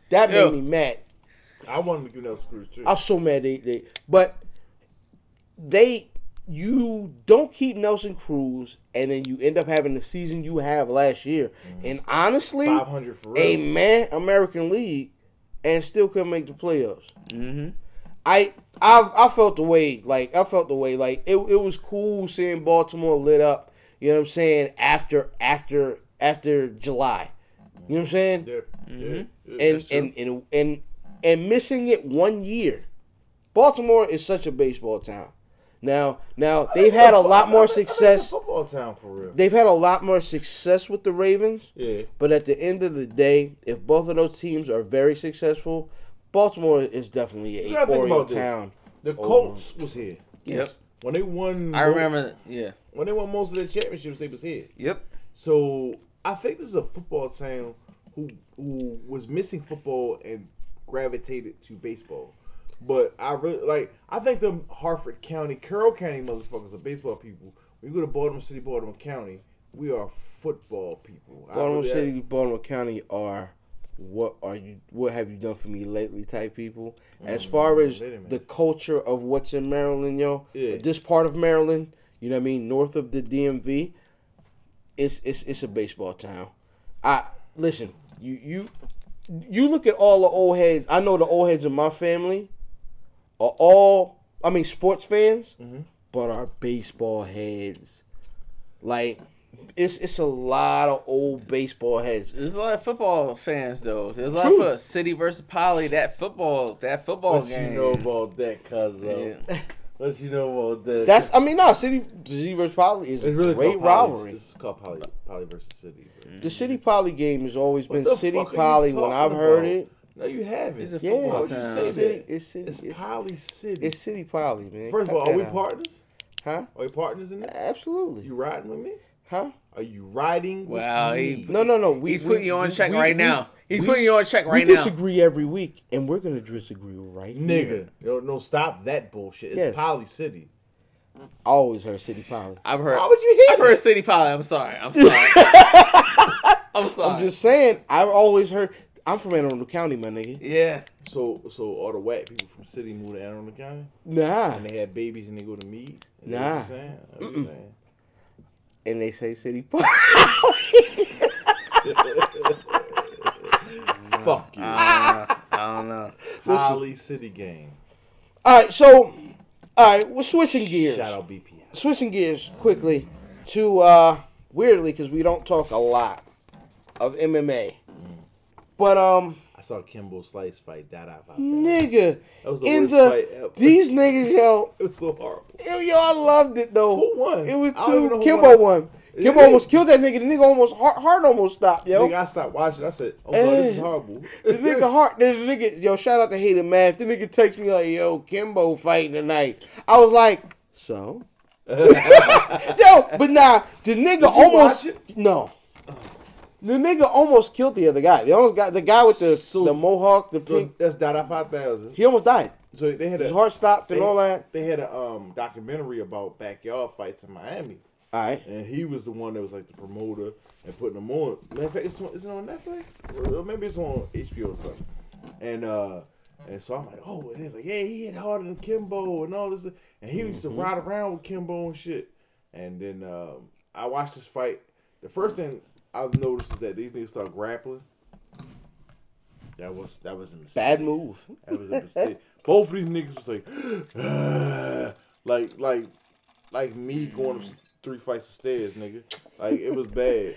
That made
Yo.
me mad.
I wanted to give Nelson Cruz too.
I was so mad they, they but they you don't keep Nelson Cruz and then you end up having the season you have last year. And honestly,
500 for real.
a man American League and still couldn't make the playoffs.
Mm-hmm.
I I I felt the way like I felt the way like it, it was cool seeing Baltimore lit up. You know what I'm saying after after after July. You know what I'm saying?
Yeah, mm-hmm. yeah, yeah,
and,
that's true.
and and and and missing it one year. Baltimore is such a baseball town. Now, now they've had a lot more
I think it's a
success.
football town for real.
They've had a lot more success with the Ravens.
Yeah.
But at the end of the day, if both of those teams are very successful, Baltimore is definitely a
gotta think
Oriole
this.
town.
The Colts was here
Yep.
when they won.
I
mo-
remember. That. Yeah.
when they won most of their championships. They was here.
Yep.
So I think this is a football town who who was missing football and gravitated to baseball. But I really like. I think the Harford County, Carroll County motherfuckers are baseball people. When you go to Baltimore City, Baltimore County, we are football people.
Baltimore
really-
City, Baltimore County are what are you what have you done for me lately type people. As mm, far as
wait a minute.
the culture of what's in Maryland, yo,
Yeah.
this part of Maryland, you know what I mean, north of the DMV, it's it's it's a baseball town. I listen, you you you look at all the old heads. I know the old heads in my family are all I mean sports fans,
Mm-hmm.
but are baseball heads. Like it's it's a lot of old baseball heads.
There's a lot of football fans though. There's a lot
True.
of City versus Poly. That football. That football
What
game.
you know about that, cuz?
Yeah.
What you know about that?
That's I mean no City City versus Poly is a
it's really
great
called
rivalry.
This is called Poly, Poly versus City. bro.
The City Poly game has always
What
been City
fuck are you
Poly when I've heard
about?
it.
No, you haven't.
It's a
Yeah,
football
Why would you say
City, it's City,
It's
it's,
Poly City.
it's City Poly, man.
First of all, are we
out.
partners?
Huh?
Are we partners in this?
Absolutely.
You riding with me?
Huh?
Are you riding with
Wow,
me?
he-
No, no, no. We,
He's putting you on
we-
check
we-
right
we-
now. He's
we-
putting you on check right now.
we
now.
disagree every week, and we're gonna disagree right
Nigga,
here.
no, no, stop that bullshit. It's
Yes.
Poly City.
I always heard City Poly.
I've heard.
Why would you hear
I've heard
that?
City Poly. I'm sorry. I'm sorry. I'm sorry.
I'm just saying. I've always heard. I'm from Anne Arundel County, my nigga.
yeah.
So, so all the white people from City moved to Anne Arundel County,
Nah,
and they had babies, and they go to meet. Is that what
Nah.
you're saying? That's what you're saying.
And they say City Poly.
Fuck you.
I don't know.
Poly City game.
all right, so all right, we're switching gears.
Shout out BPS.
switching gears quickly to uh weirdly because we don't talk a lot of MMA, but um,
I saw Kimbo Slice fight that. That
nigga,
was the
in
worst
the these niggas yo,
It was so horrible.
yo, I loved it though.
Who won?
It was
I don't even know
two. Kimbo
won.
won. Kimbo
it?
almost killed that nigga. The nigga almost heart, heart almost stopped, yo.
Nigga, I stopped watching. I said, "Oh, God, this is
Eh.
horrible."
The nigga heart, the nigga, yo, shout out to Hated Math. The nigga texts me like, yo, Kimbo fighting tonight. I was like, so? yo, but nah, the nigga almost,
watch it?
The nigga almost killed the other guy. The almost got the guy with the
So-
the mohawk, the
So
pink.
that's Dada Five Thousand.
He almost died.
So they had
His
a
heart stopped and
they,
all that.
They had a um documentary about backyard fights in Miami,
All right.
and he was the one that was like the promoter and putting them on. Matter of fact, it's on, is it on Netflix or maybe it's on HBO or something. And uh, and so I'm like, oh, and he's like, yeah, he hit harder than Kimbo and all this, and he used to
Mm-hmm.
ride around with Kimbo and shit. And then um, I watched this fight. The first thing I've noticed is that these niggas start grappling. That was that was a mistake.
Bad move.
That was a mistake. Both of these niggas was like, "Ah," like like like me going up three flights of stairs, nigga. Like it was bad.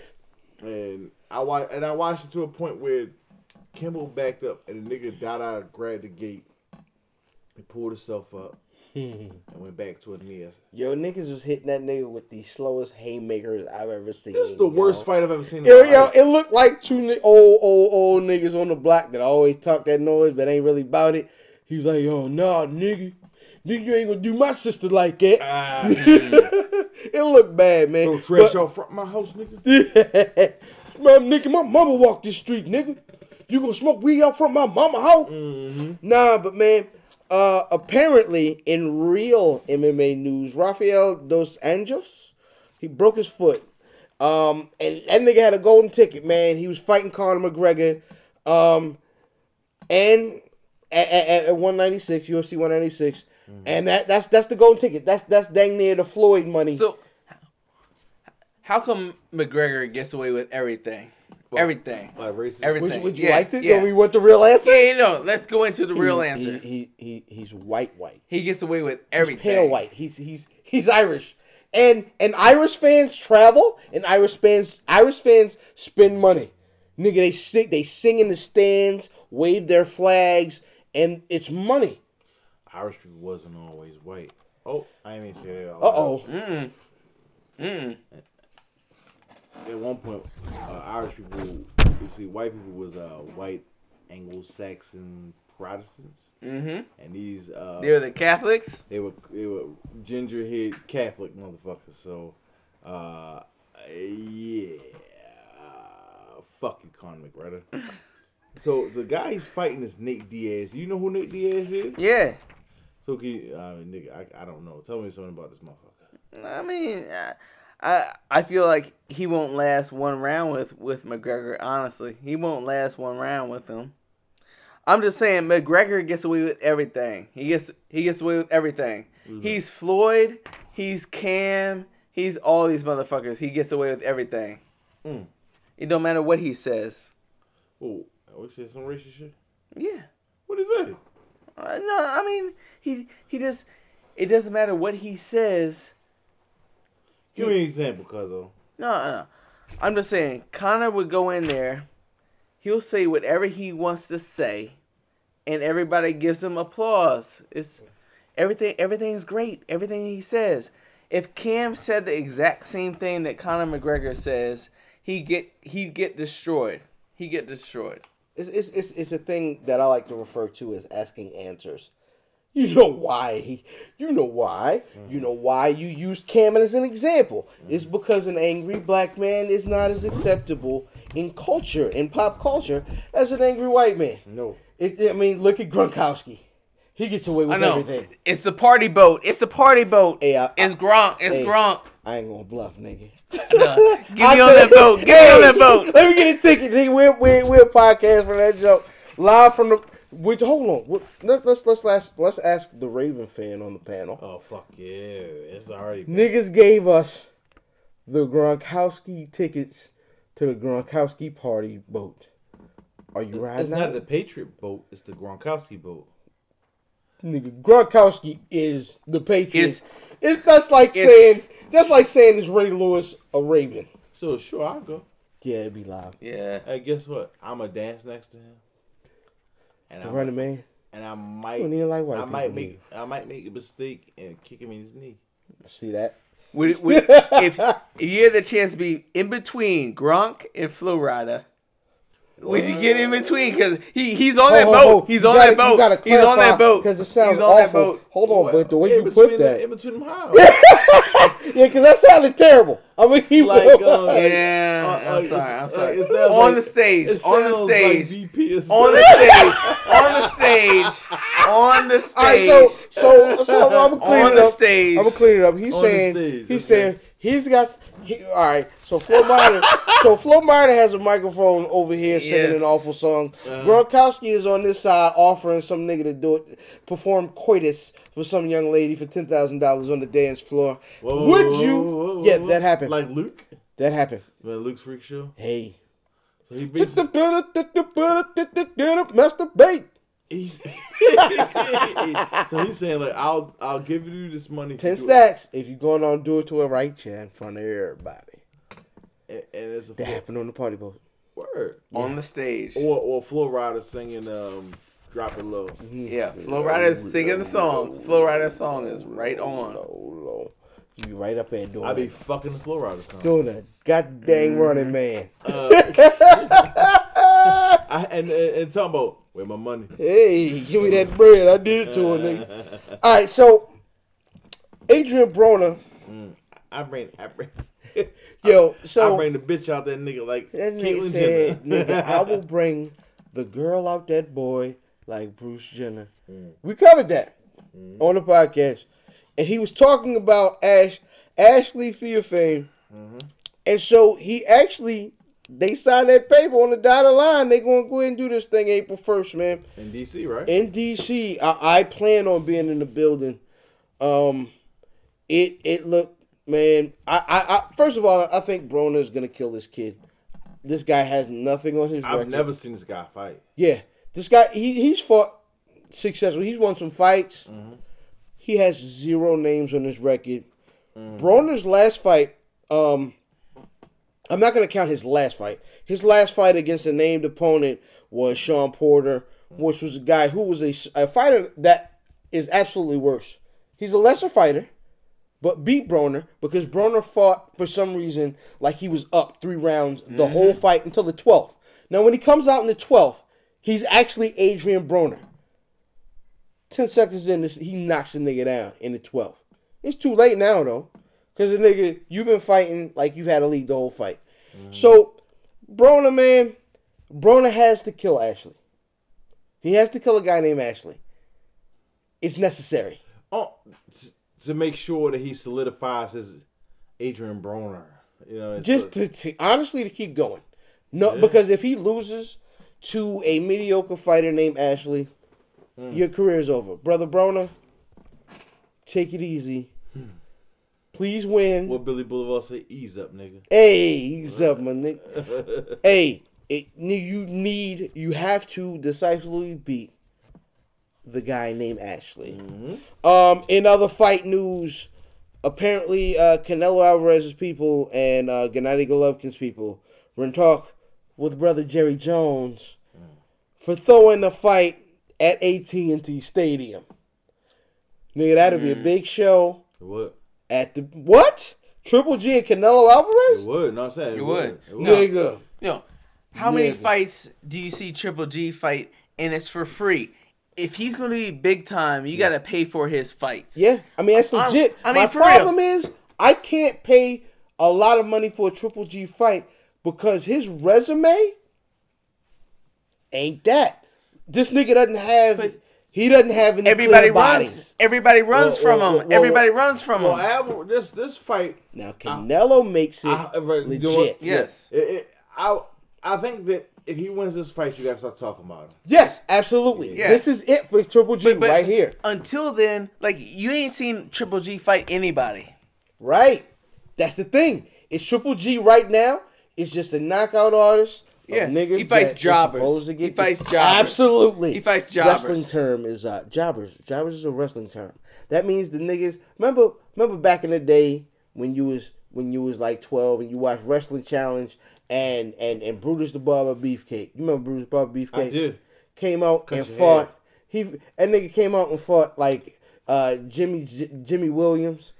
And I wa- and I watched it to a point where Kimbo backed up and the nigga Dada grabbed the gate and pulled himself up and went back toward me.
Yo, niggas was hitting that nigga with the slowest haymakers I've ever seen.
This is the worst
yo.
fight I've ever seen. in
Yo, yo, it looked like two ni- old, old, old niggas on the block that always talk that noise, but ain't really about it. He was like, yo, nah, nigga. Nigga, you ain't gonna do my sister like that.
Ah,
it looked bad, man.
Throw trash
But-
out front my house, nigga.
Man, nigga, my mama walked this street, nigga. You gonna smoke weed out from my mama house?
Mm-hmm.
Nah, but man, uh, apparently in real MMA news, Rafael dos Anjos, he broke his foot. Um, and that nigga had a golden ticket, man. He was fighting Conor McGregor. Um, and at, at, at 196, UFC 196. And that that's that's the golden ticket. That's that's dang near the Floyd money.
So, how come McGregor gets away with everything? Everything.
Like racist.
Everything.
would, would you
yeah,
like to?
yeah.
Or we want the real answer?
Yeah, you know, let's go into the real answer.
He, he, he he's white white.
He gets away with
He's
everything.
pale white. He's he's he's Irish. And and Irish fans travel and Irish fans Irish fans spend money. Nigga, they sing they sing in the stands, wave their flags, and it's money.
Irish people wasn't always white. Oh, I ain't even say that.
Uh oh.
Mm. Mm.
At one point, uh, Irish people, you see, white people was uh, white Anglo-Saxon Protestants,
Mm-hmm.
and these uh,
they were the Catholics.
they were they were ginger head Catholic motherfuckers. So, uh, yeah, fuck you, Conor McGregor. so the guy he's fighting is Nate Diaz. You know who Nate Diaz is?
Yeah.
So, can you, uh, nigga, I, I don't know. Tell me something about this motherfucker.
I mean, I, I I feel like he won't last one round with with McGregor. Honestly, he won't last one round with him. I'm just saying, McGregor gets away with everything. He gets he gets away with everything. He's Floyd. He's Cam. He's all these motherfuckers. He gets away with everything.
Mm.
It don't matter what he says.
Oh, we said some racist shit.
Yeah.
What is that?
Uh, no, I mean he he just. It doesn't matter what he says.
Give me an example, cuzzo.
No, no, no. I'm just saying, Connor would go in there, he'll say whatever he wants to say, and everybody gives him applause. It's everything. Everything's great. Everything he says. If Cam said the exact same thing that Conor McGregor says, he get he'd get destroyed. He get destroyed.
It's, it's, it's, it's a thing that I like to refer to as asking answers. You know why you know why, you know why you used Cameron as an example. It's because an angry black man is not as acceptable in culture, in pop culture, as an angry white man.
No.
It, I mean, look at Gronkowski. He gets away with
I know.
everything.
It's the party boat. It's the party boat.
Hey, I-
it's Gronk. It's
Hey.
Gronk.
I ain't gonna bluff, nigga.
No. Get me
I
on that boat. Get me on that boat.
Let me get a ticket. Nigga. We're, we're, we're a podcast for that joke. Live from the. Which hold on. What- Let's let's let's ask let's ask the Raven fan on the panel.
Oh fuck yeah! It's already.
Niggas gave us the Gronkowski tickets to the Gronkowski party boat. Are you riding
It's
out?
not the Patriot boat. It's the Gronkowski boat.
Nigga, Gronkowski is the Patriot.
It's-
It's, that's like
it's-
saying that's like saying is Ray Lewis a Raven?
So sure, I'll go.
Yeah, it'd be live.
Yeah.
Hey, guess what? I'm gonna dance next to him. And
The
I
running man.
and I might
You don't even like white
I might
people,
make I might make a mistake and kick him in his knee.
See that?
Would, would, if, if you had the chance to be in between Gronk and Flo Rida, would you get in between? Because he, he's on that
Ho, ho,
boat. He's on that boat. He's on that boat.
because it sounds
he's on that
awful. Hold on, but the way
in
you
between
put
the-
that,
in between them how?
yeah, because that sounded terrible. I mean, he
like uh,
Yeah,
uh,
I'm sorry, I'm sorry.
it
On the stage,
it
on the stage.
like
On the stage, on the stage, on the
All right, so
stage.
so so I'm gonna clean
On
it
the
up.
stage.
I'm gonna clean it up. He's
On
saying he's
okay.
saying he's got. He, all right, so Flo Martin, so Flo Martin has a microphone over here singing
Yes.
an awful song.
Uh-huh.
Gronkowski is on this side offering some nigga to do it, perform coitus for some young lady for ten thousand dollars on the dance floor.
Whoa,
Would
whoa,
you?
whoa,
Yeah, that happened.
Like Luke,
That happened.
man, Luke's freak show.
Hey.
So he basically
Masturbate.
He's so he's saying like I'll I'll give you this money.
Ten
do it.
stacks if you're going on do it to a right chair in front of everybody.
and, and it's a
That
floor,
happened on the party boat.
word
on the stage.
or or Flo Rida singing um drop it low. Mm-hmm.
Yeah, Flo Rida is singing the song. Flo Rida song is right on.
Oh, Lord. You be right up there doing
I be fucking the Flo Rida song.
Doing a god dang mm-hmm. running man.
Uh, I, and, and and talking about where my money.
Hey, give me that bread. I did it to a nigga. All right, so Adrian Broner, mm,
I bring I bring
yo,
I bring the bitch out that nigga like
that nigga
Caitlyn
said,
Jenner.
nigga, I will bring the girl out that boy like Bruce Jenner. Mm. We covered that mm-hmm. on the podcast, and he was talking about Ash Ashley Theophane, mm-hmm. and so he actually they signed that paper on the dotted line. They're gonna go ahead and do this thing April first, man.
in DC, right?
in DC. I, I plan on being in the building. Um, it it looked man. I, I, I first of all, I think Broner is gonna kill this kid. This guy has nothing on his
I've
record.
never seen this guy fight.
Yeah, this guy he he's fought successful. He's won some fights. He has zero names on his record. Broner's last fight, um, I'm not gonna count his last fight. His last fight against a named opponent was Shawn Porter, which was a guy who was a, a fighter that is absolutely worse. He's a lesser fighter, but beat Broner because Broner fought for some reason like he was up three rounds the mm-hmm. whole fight until the 12th. Now, when he comes out in the 12th, he's actually Adrian Broner. 10 seconds in, this, he knocks the nigga down in the 12th. It's too late now, though. Because the nigga, you've been fighting like you've had to lead the whole fight. Mm-hmm. So, Broner, man, Broner has to kill Ashley. He has to kill a guy named Ashley. It's necessary.
Oh, to make sure that he solidifies his Adrian Broner. You know,
Just
a-
to, to honestly to keep going. No,
Yeah.
because if he loses to a mediocre fighter named Ashley, hmm. your career is over. Brother Broner, take it easy. Please win.
what Billy Boulevard say, ease up, nigga.
Hey, he's up, my nigga. hey, it, you need, you have to decisively beat the guy named Ashley. Um, in other fight news, apparently uh, Canelo Alvarez's people and uh, Gennady Golovkin's people were in talk with brother Jerry Jones for throwing the fight at AT&T Stadium. Nigga, that'd be a big show
would.
At the what? Triple G and Canelo
It
Alvarez?
would. No, I'm saying it,
It
would.
would.
It would.
No.
Nigga.
You know, how many fights do you see Triple G fight and it's for free? If he's gonna be big time, you gotta pay for his fights.
Yeah, I mean that's legit.
I mean,
My
for
problem is I can't pay a lot of money for a Triple G fight because his resume ain't that. This nigga doesn't have.
But
he doesn't have any
Everybody
clear
runs.
bodies.
Everybody runs
Well,
from
well,
him.
well,
everybody
well,
runs from
Well,
him.
Al- this this fight,
Now Canelo makes it
I, uh, right, you know what?
legit.
Yes.
It, it, I I think that if he wins this fight, you gotta start talking about him.
Yes, absolutely.
Yeah.
This is it for Triple G
But- but
right here.
Until then, like you ain't seen Triple G fight anybody.
Right. That's the thing. It's Triple G right now. It's just a knockout artist. Of
Yeah,
niggas
he fights
that is
jobbers.
to
He
get
fights
the-
jobbers.
Absolutely.
He fights jobbers.
Wrestling term is uh, jobbers. Jobbers is a wrestling term. That means the niggas. Remember, remember back in the day when you was when you was like twelve and you watched Wrestling Challenge and and and Brutus the Barber Beefcake. You remember Brutus the Barber Beefcake?
I did.
Came out
Cut
and fought.
hair.
He that nigga came out and fought like uh, Jimmy J- Jimmy Williams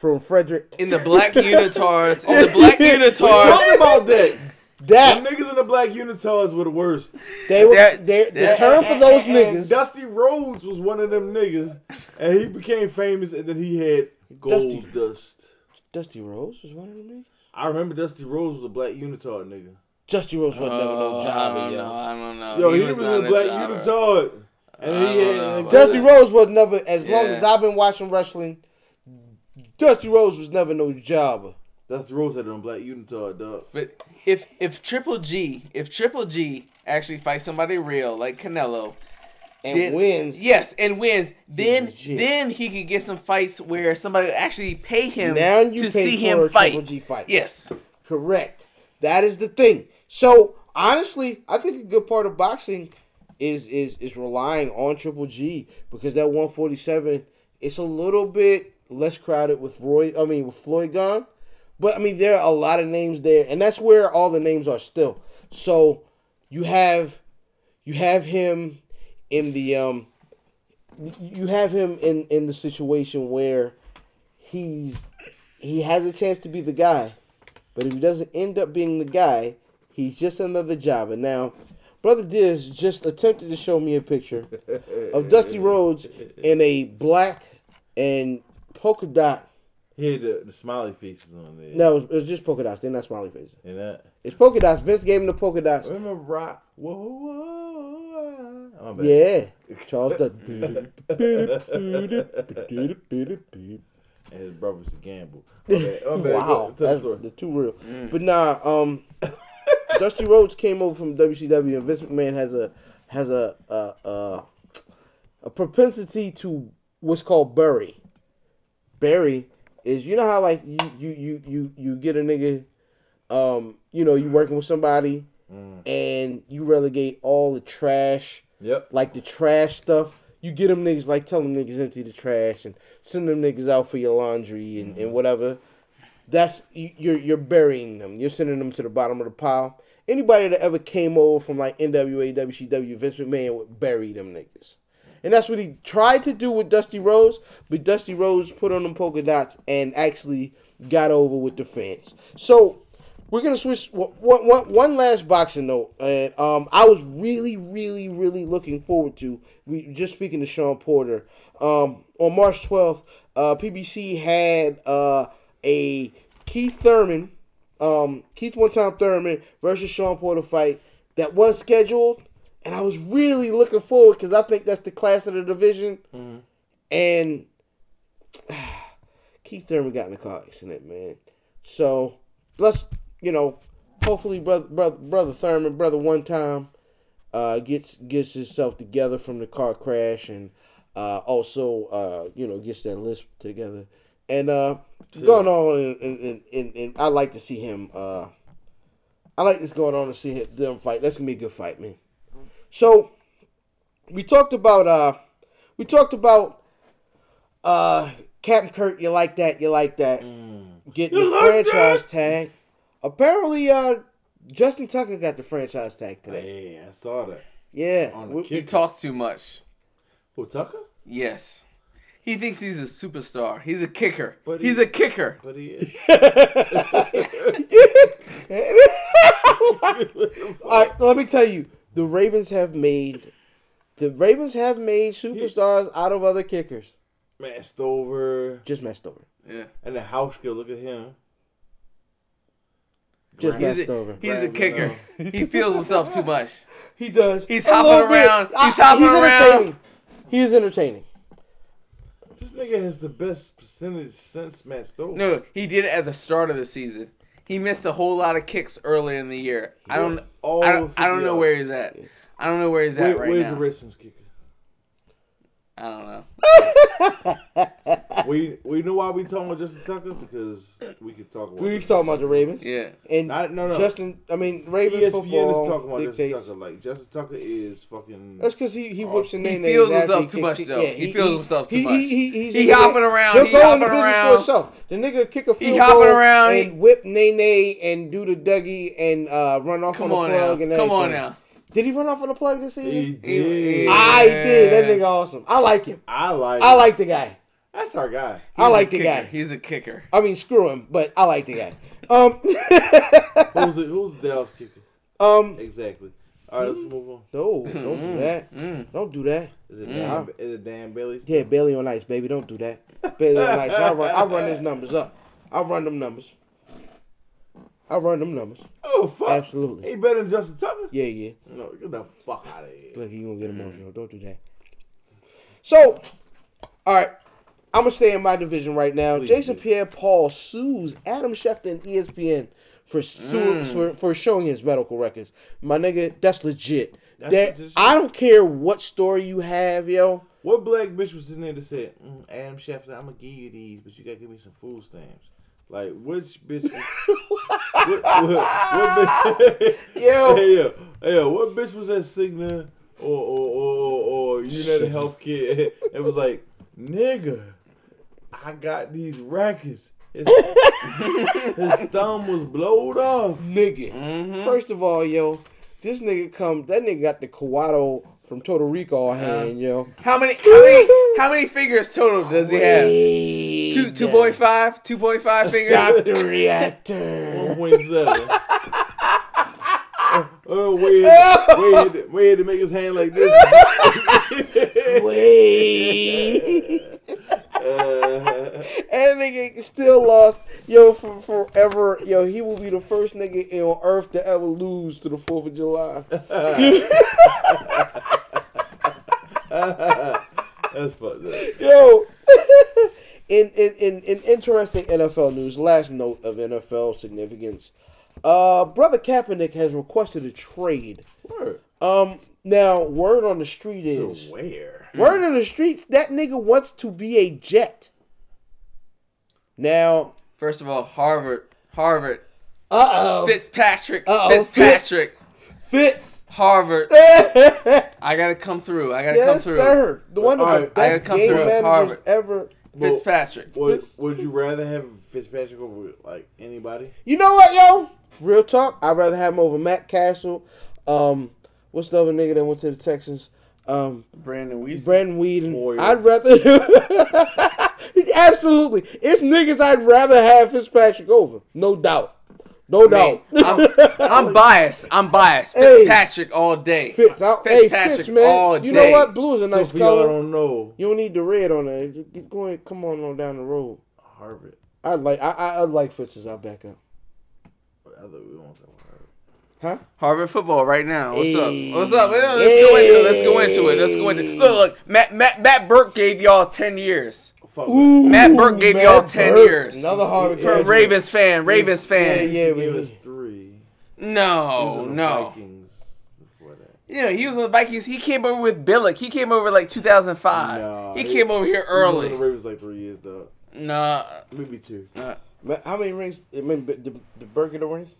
from Frederick.
In the black unitards. In the black unitards.
Talk
unitards.
about that.
That
Them niggas in the black unitards were the worst.
They were
That-
they, the
that-
term for those
And- and
niggas.
Dusty Rhodes was one of them niggas, and he became famous, and then he had gold
Dusty-
dust.
Dusty Rhodes was one of them niggas.
I remember Dusty Rhodes was a black unitard nigga.
Dusty Rhodes wasn't never no
Oh, I
jobber,
don't
yo.
I don't know.
Yo, he, was,
not
in a black
jobber.
unitard, and he had
know
and
Dusty Rhodes was never, as long as I've been watching wrestling, Dusty Rhodes was never no jobber.
Dusty Rhodes had it on black unitard, dog.
But if if Triple G, if Triple G actually fights somebody real like Canelo,
and
then,
wins.
Yes, and wins. Then
legit.
then he could get some fights where somebody actually pay him
Now you
to
pay
see
for
him fight.
Triple G fights.
Yes.
Correct. That is the thing. So honestly, I think a good part of boxing is is is relying on Triple G because that 147 it's a little bit less crowded with Roy. I mean with Floyd gone, but I mean there are a lot of names there, and that's where all the names are still. So you have you have him in the um you have him in in the situation where he's he has a chance to be the guy but if he doesn't end up being the guy, he's just another job. And now, Brother Diaz just attempted to show me a picture of Dusty Rhodes in a black and polka dot.
He had the, the smiley faces on there.
No, it was just polka dots. They're not smiley faces.
And that.
It's polka dots. Vince gave him the polka dots.
Remember Rock? Whoa, whoa. Oh.
Yeah. Charles Dutton.
And his brother's a gamble. Okay, man,
wow.
Go,
That's the two real. But nah, um Dusty Rhodes came over from WCW and Vince McMahon has a has a a, a, a propensity to what's called bury. Bury is you know how like you you you you, you get a nigga um you know you working with somebody and you relegate all the trash
Yep.
like the trash stuff. You get them niggas like tell them niggas empty the trash and send them niggas out for your laundry and, and whatever. That's you- you're you're burying them. You're sending them to the bottom of the pile. Anybody that ever came over from like NWA, WCW, Vince McMahon would bury them niggas. And that's what he tried to do with Dusty Rhodes, but Dusty Rhodes put on them polka dots and actually got over with the fans. So we're gonna switch one, one, one last boxing note, and um, I was really, really, really looking forward to. We just speaking to Shawn Porter. Um, on March twelfth, uh, PBC had uh, a Keith Thurman, um, Keith one time Thurman versus Shawn Porter fight that was scheduled, and I was really looking forward because I think that's the class of the division, and Keith Thurman got in a car accident, man. So let's you know, hopefully brother brother brother Thurman, brother one time, uh gets gets himself together from the car crash and uh also uh, you know, gets that list together. And uh going on and, and, and, and I like to see him uh I like this going on to see him, them fight. That's gonna be a good fight, man. So we talked about uh we talked about uh Captain Kirk, you like that, you like that. Getting the franchise tag. Apparently, uh Justin Tucker got the franchise tag today.
Hey, I saw that.
Yeah. We-
He talks too much.
Who, Tucker?
Yes. He thinks he's a superstar. He's a kicker.
But
he's
he-
a kicker.
But he is.
All right, let me tell you, the Ravens have made the Ravens have made superstars out of other kickers.
Matt Stover.
Just messed over.
Yeah.
And the house girl, look at him.
Just
He's
messed
a,
over.
he's a kicker. he feels himself too much.
He does.
He's
A
hopping around.
I-
He's hopping around.
entertaining. He is entertaining.
This nigga has the best percentage since Matt Stover.
No, he did it at the start of the season. He missed a whole lot of kicks earlier in the year. I oh,
don't.
I don't, I don't know where he's at. I don't know where he's at right
where's
now.
the Redskins kicker?
I don't know.
we we know why we talking about Justin Tucker because we could talk about.
We
this.
talking about the Ravens.
Yeah.
And
Not- no, no.
Justin, I mean Ravens
ESPN
football
is talking about
dictates.
Justin Tucker. Like Justin Tucker is fucking.
That's because he, he whips a
He
name.
feels himself too much, though. Yeah, He feels himself too much.
he's
He
in the-
hopping around,
He'll
he
go in
hopping
the business
around.
for himself. The nigga kick a field
hopping
goal
around,
and
he-
whip Nae Nae and do the Dougie and uh, run off
Come
on
on
the
now.
plug and
Come on now.
Did he run off on the plug this season?
he did.
I did. That nigga awesome. I like him.
I like.
I like the guy.
That's our guy.
I
He's a
like the
kicker.
guy.
He's a kicker.
I mean, screw him, but I like the guy. Um,
Who's the Who's the Dallas kicker?
um,
Exactly. All right, let's move on.
no, don't do that.
Mm.
Don't do that.
Is it
Mm.
Dan? Is it Dan Bailey?
Yeah, Bailey on ice, baby. Don't do that. Bailey on ice. I run. I run his numbers up. I'll run them numbers. I run them numbers.
Oh fuck!
Absolutely.
He better than Justin Tucker.
Yeah, yeah.
No, get the fuck out of here.
Look, you gonna get emotional. Don't do that. So, all right. I'm gonna stay in my division right now.
Please
Jason. Pierre-Paul sues Adam Schefter and ESPN for su- for for showing his medical records. My nigga, that's legit.
That's
that
legit.
I don't care what story you have, yo.
What black bitch was in there that said, mm, Adam Schefter, I'm gonna give you these, but you gotta give me some food stamps? Like, which bitch? was- what, what, what bitch?
Yo.
hey, yo, hey, yo, what bitch was at Cigna or or or, or United Healthcare? It was like, nigga, I got these records. His, his thumb was blowed off.
Nigga. Mm-hmm. First of all, yo, this nigga come. That nigga got the Kuato from Total Recall hand, yo.
How many? How many? How many fingers total does he have?
Way
Two, two
down.
point five, two point five fingers.
Stop the reactor.
1.7. Oh, Wade, Wade, had- Wade had to make his hand like this.
Wait.
Uh,
And nigga still lost, yo, for forever. Yo, he will be the first nigga on earth to ever lose to the Fourth of July.
That's fucked up.
Yo, in, in in in interesting NFL news, last note of NFL significance, uh, brother Kaepernick has requested a trade.
Word.
Um, now word on the street
So
is
where?
word on the streets that nigga wants to be a Jet. Now,
First of all, Harvard, Harvard,
uh oh,
Fitzpatrick,
Uh-oh,
Fitzpatrick,
Fitz.
Harvard. I gotta come through. I gotta come through.
Yes, sir. The one of the
Alright,
best
come
game
through
managers
Harvard.
ever.
Fitzpatrick.
Would, would you rather have Fitzpatrick over like anybody?
You know what, yo? Real talk. I'd rather have him over Matt Cassel. Um, what's the other nigga that went to the Texans? Um,
Brandon Weiss.
Brandon Weeden.
Boyer.
I'd rather. Absolutely, it's niggas I'd rather have Fitzpatrick over. No doubt. No
I
doubt.
mean, I'm, I'm biased. I'm biased.
Hey.
Fitzpatrick all day.
Fitz, I, hey
Fitzpatrick
Fitz, man.
all day.
you know what? Blue is a
So
nice
for y'all don't know,
You don't need the red on there. Just Get going. Come on, on down the road.
Harvard.
I like. I I, I like Fitz as our backup.
I thought we won't talk about Harvard.
Huh?
Harvard football right now. What's
Hey.
up? What's up? Let's go into it. Let's go into it. Let's go into it. Look, look. Matt, Matt, Matt Birk gave y'all ten years.
Fuck
Ooh,
Matt Birk gave
Matt
y'all 10
Birk.
years.
Another Harvard
For
graduate.
Ravens fan, Ravens fan.
yeah, yeah,
He
but
gave us three.
No,
was
no.
Vikings before that.
Yeah, he was on the Vikings. He came over with Billick. He came over like 2005.
Nah,
he
he-
came over here early.
He was the
early.
Ravens like three years though.
Nah.
Maybe two.
nah.
Ma- How many rings? I mean, the, the, the Birk get a ring?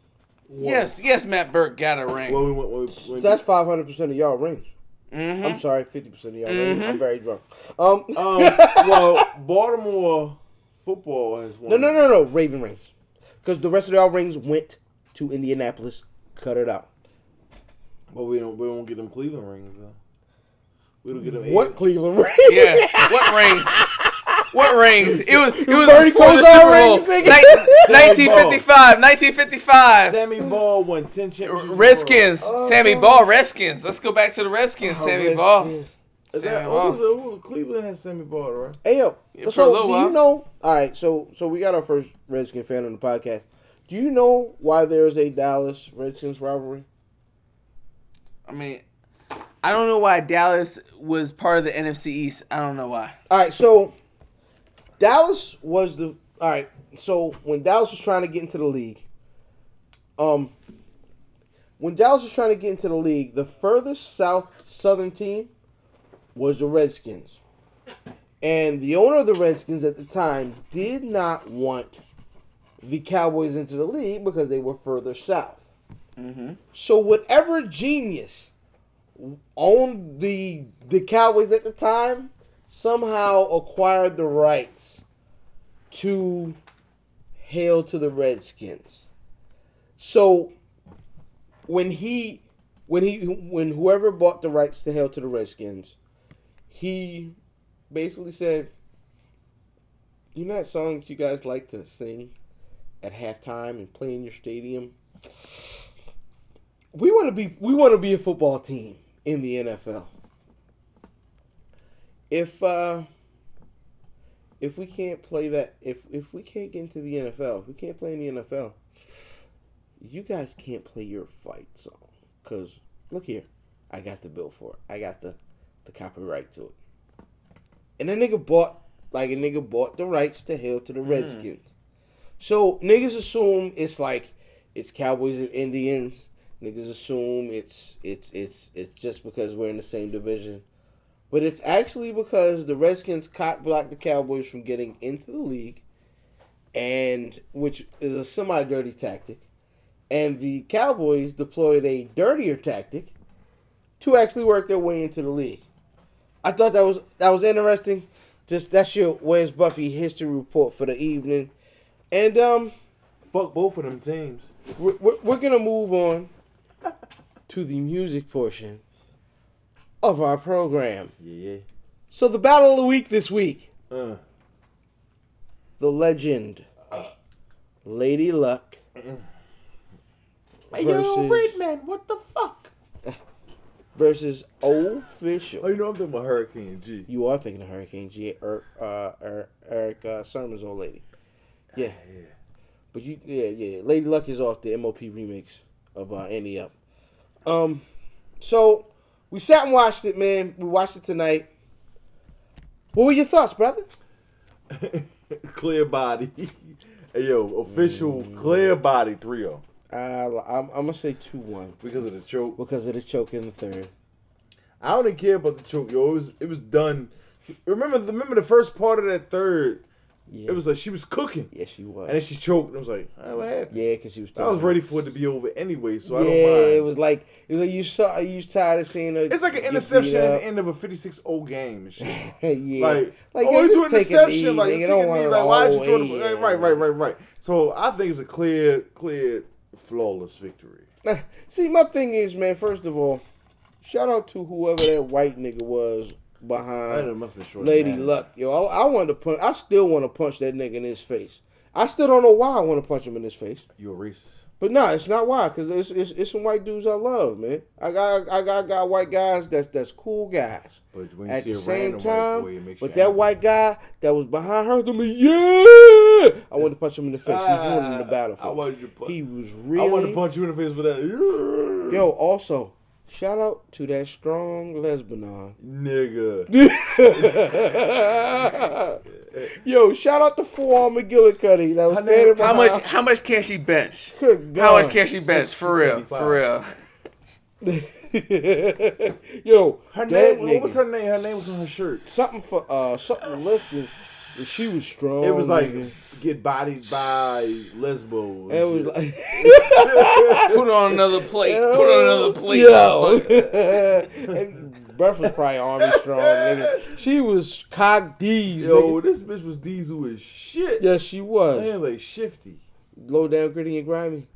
Yes, yes, Matt Birk got a ring.
When we when we, when
That's five hundred percent of y'all rings.
Hmm
I'm sorry, fifty percent of y'all rings.
Mhm.
I'm very drunk. Um,
um, well, Baltimore football has won.
no, no, no, no, Raven rings, because the rest of y'all rings went to Indianapolis. Cut it out.
But we don't. We don't get them Cleveland rings though. We don't get them.
What Cleveland rings?
Yeah. What rings? What rings? It was it was
Bernie
before the Super Bowl.
rings, nigga.
Nin- 1955. 1955.
Sammy Baugh won ten championships. in a row.
Redskins.
Oh.
Sammy Baugh. Redskins. Let's go back to the Redskins.
Oh,
Sammy
Redskins.
Baugh.
Is
Sammy
that,
Baugh.
who was it? Who- Cleveland has Sammy Baugh, right?
Hey yo,
Yeah,
so do
while.
you know? All right, so so we got our first Redskin fan on the podcast. Do you know why there is a Dallas Redskins rivalry?
I mean, I don't know why Dallas was part of the NFC East. I don't know why.
All right, so Dallas was the all right. So when Dallas was trying to get into the league, um, when Dallas was trying to get into the league, the furthest south southern team was the Redskins, and the owner of the Redskins at the time did not want the Cowboys into the league because they were further south.
Mm-hmm.
So whatever genius owned the the Cowboys at the time somehow acquired the rights to hail to the Redskins. So when he when he when whoever bought the rights to hail to the Redskins, he basically said, "You know that song that you guys like to sing at halftime and play in your stadium." we want to be we want to be a football team in the NFL. If uh if we can't play that if if we can't get into the NFL, if we can't play in the NFL, you guys can't play your fight song cuz look here, I got the bill for it. I got the the copyright to it. And a nigga bought like a nigga bought the rights to hail to the Redskins. So niggas assume it's like it's Cowboys and Indians. Niggas assume it's it's it's it's just because we're in the same division, but it's actually because the Redskins blocked the Cowboys from getting into the league, and which is a semi dirty tactic, and the Cowboys deployed a dirtier tactic to actually work their way into the league. I thought that was that was interesting. Just that's your Where's Buffy history report for the evening, and um,
Fuck both of them teams.
we're, we're, we're gonna move on to the music portion of our program.
Yeah.
So the battle of the week this week,
Uh.
the legend, Lady Luck,
Hey, yo,
versus
Red Man, what the fuck?
versus official.
Oh, you know I'm thinking about Hurricane G.
You are thinking of Hurricane G, er, uh, er, Eric uh, Sermon's old lady. Yeah.
Yeah.
But you, yeah, yeah. Lady Luck is off the MOP remix of uh, Ante Up. Um, so we sat and watched it, man. We watched it tonight. What were your thoughts, brother?
clear body. hey, yo, official clear body 3 0
Uh, I'm, I'm gonna say two one
because of the choke.
because of the choke in the third.
I don't even care about the choke, yo. It was it was done. Remember, remember the first part of that third.
Yeah,
It was like she was cooking,
yeah, she was.
and then she choked. And I was like, what happened?
yeah, because she was.
I was ready for it to be over anyway, so I don't mind.
it was like it was like you saw you tired of seeing her.
It's like an interception at the end of a 56-0 game and shit.
yeah,
Like,
like
oh,
yo,
you
just
doing
take a knee,
interception? Like, you
Don't want to
like, why did you throw the
yeah.
right, right, right, right. So I think it's a clear, clear, flawless victory.
See, my thing is, man. First of all, shout out to whoever that white nigga was
I know it
behind
must be short.
Lady Luck. Yo, I, I wanted to punch. I still want to punch that nigga in his face. I still don't know why I want to punch him in his face.
You a racist?
But no, it's not why. Cause it's, it's it's some white dudes I love, man. I got I got I got white guys that's that's cool guys.
But when you
At
see
the
a
same time,
boy,
but that white guy that was behind her, to me, yeah, I wanted to punch him in the face. He's winning the
Ah,
battle.
I wanted to punch.
He was really.
I wanted to punch you in the face for that.
Yo, also, shout out to that strong lesbian.
nigga.
Yo, shout out to Forearm McGillicuddy that was
Her
standing
name-
behind.
How much? How much can she bench?
Good
How much can she bench? For real, for real.
Yo,
Her
that
name. What was her name? Her name was on her shirt.
Something for uh something lifted. But She was strong.
It was like
nigga.
get bodied by lesbo. and
It was
shit.
like
Put on another plate. Put on another plate.
Yo, And Breath was probably army strong, nigga. She was cock D's,
yo,
nigga.
this bitch was diesel as shit.
Yes, she was.
Man, like shifty.
Low down, gritty, and grimy.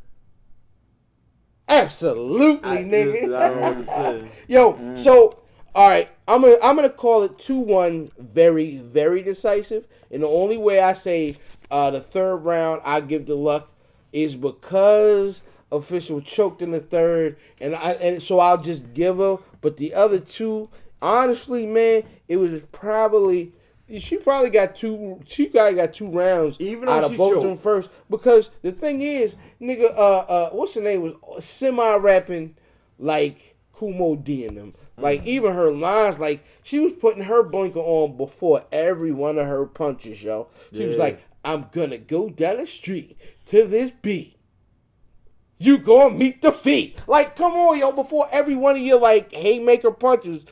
Absolutely,
I,
nigga.
I don't know what to say.
Yo, so all right, I'm gonna I'm gonna call it two one, very very decisive. And the only way I say uh, the third round I give the luck is because official choked in the third, and I and so I'll just give her. But the other two, honestly, man, it was probably. She probably got two. She probably got two rounds
Even
out of
she
both of
choked.
them first. Because the thing is, nigga, uh, uh, what's the name was semi rapping like Kool Moe Dee in them. Like
Mm-hmm.
even her lines, like she was putting her blinker on before every one of her punches, yo. She was like, "I'm gonna go down the street to this beat. You gonna meet the feet." Like, come on, yo. Before every one of your like haymaker punches,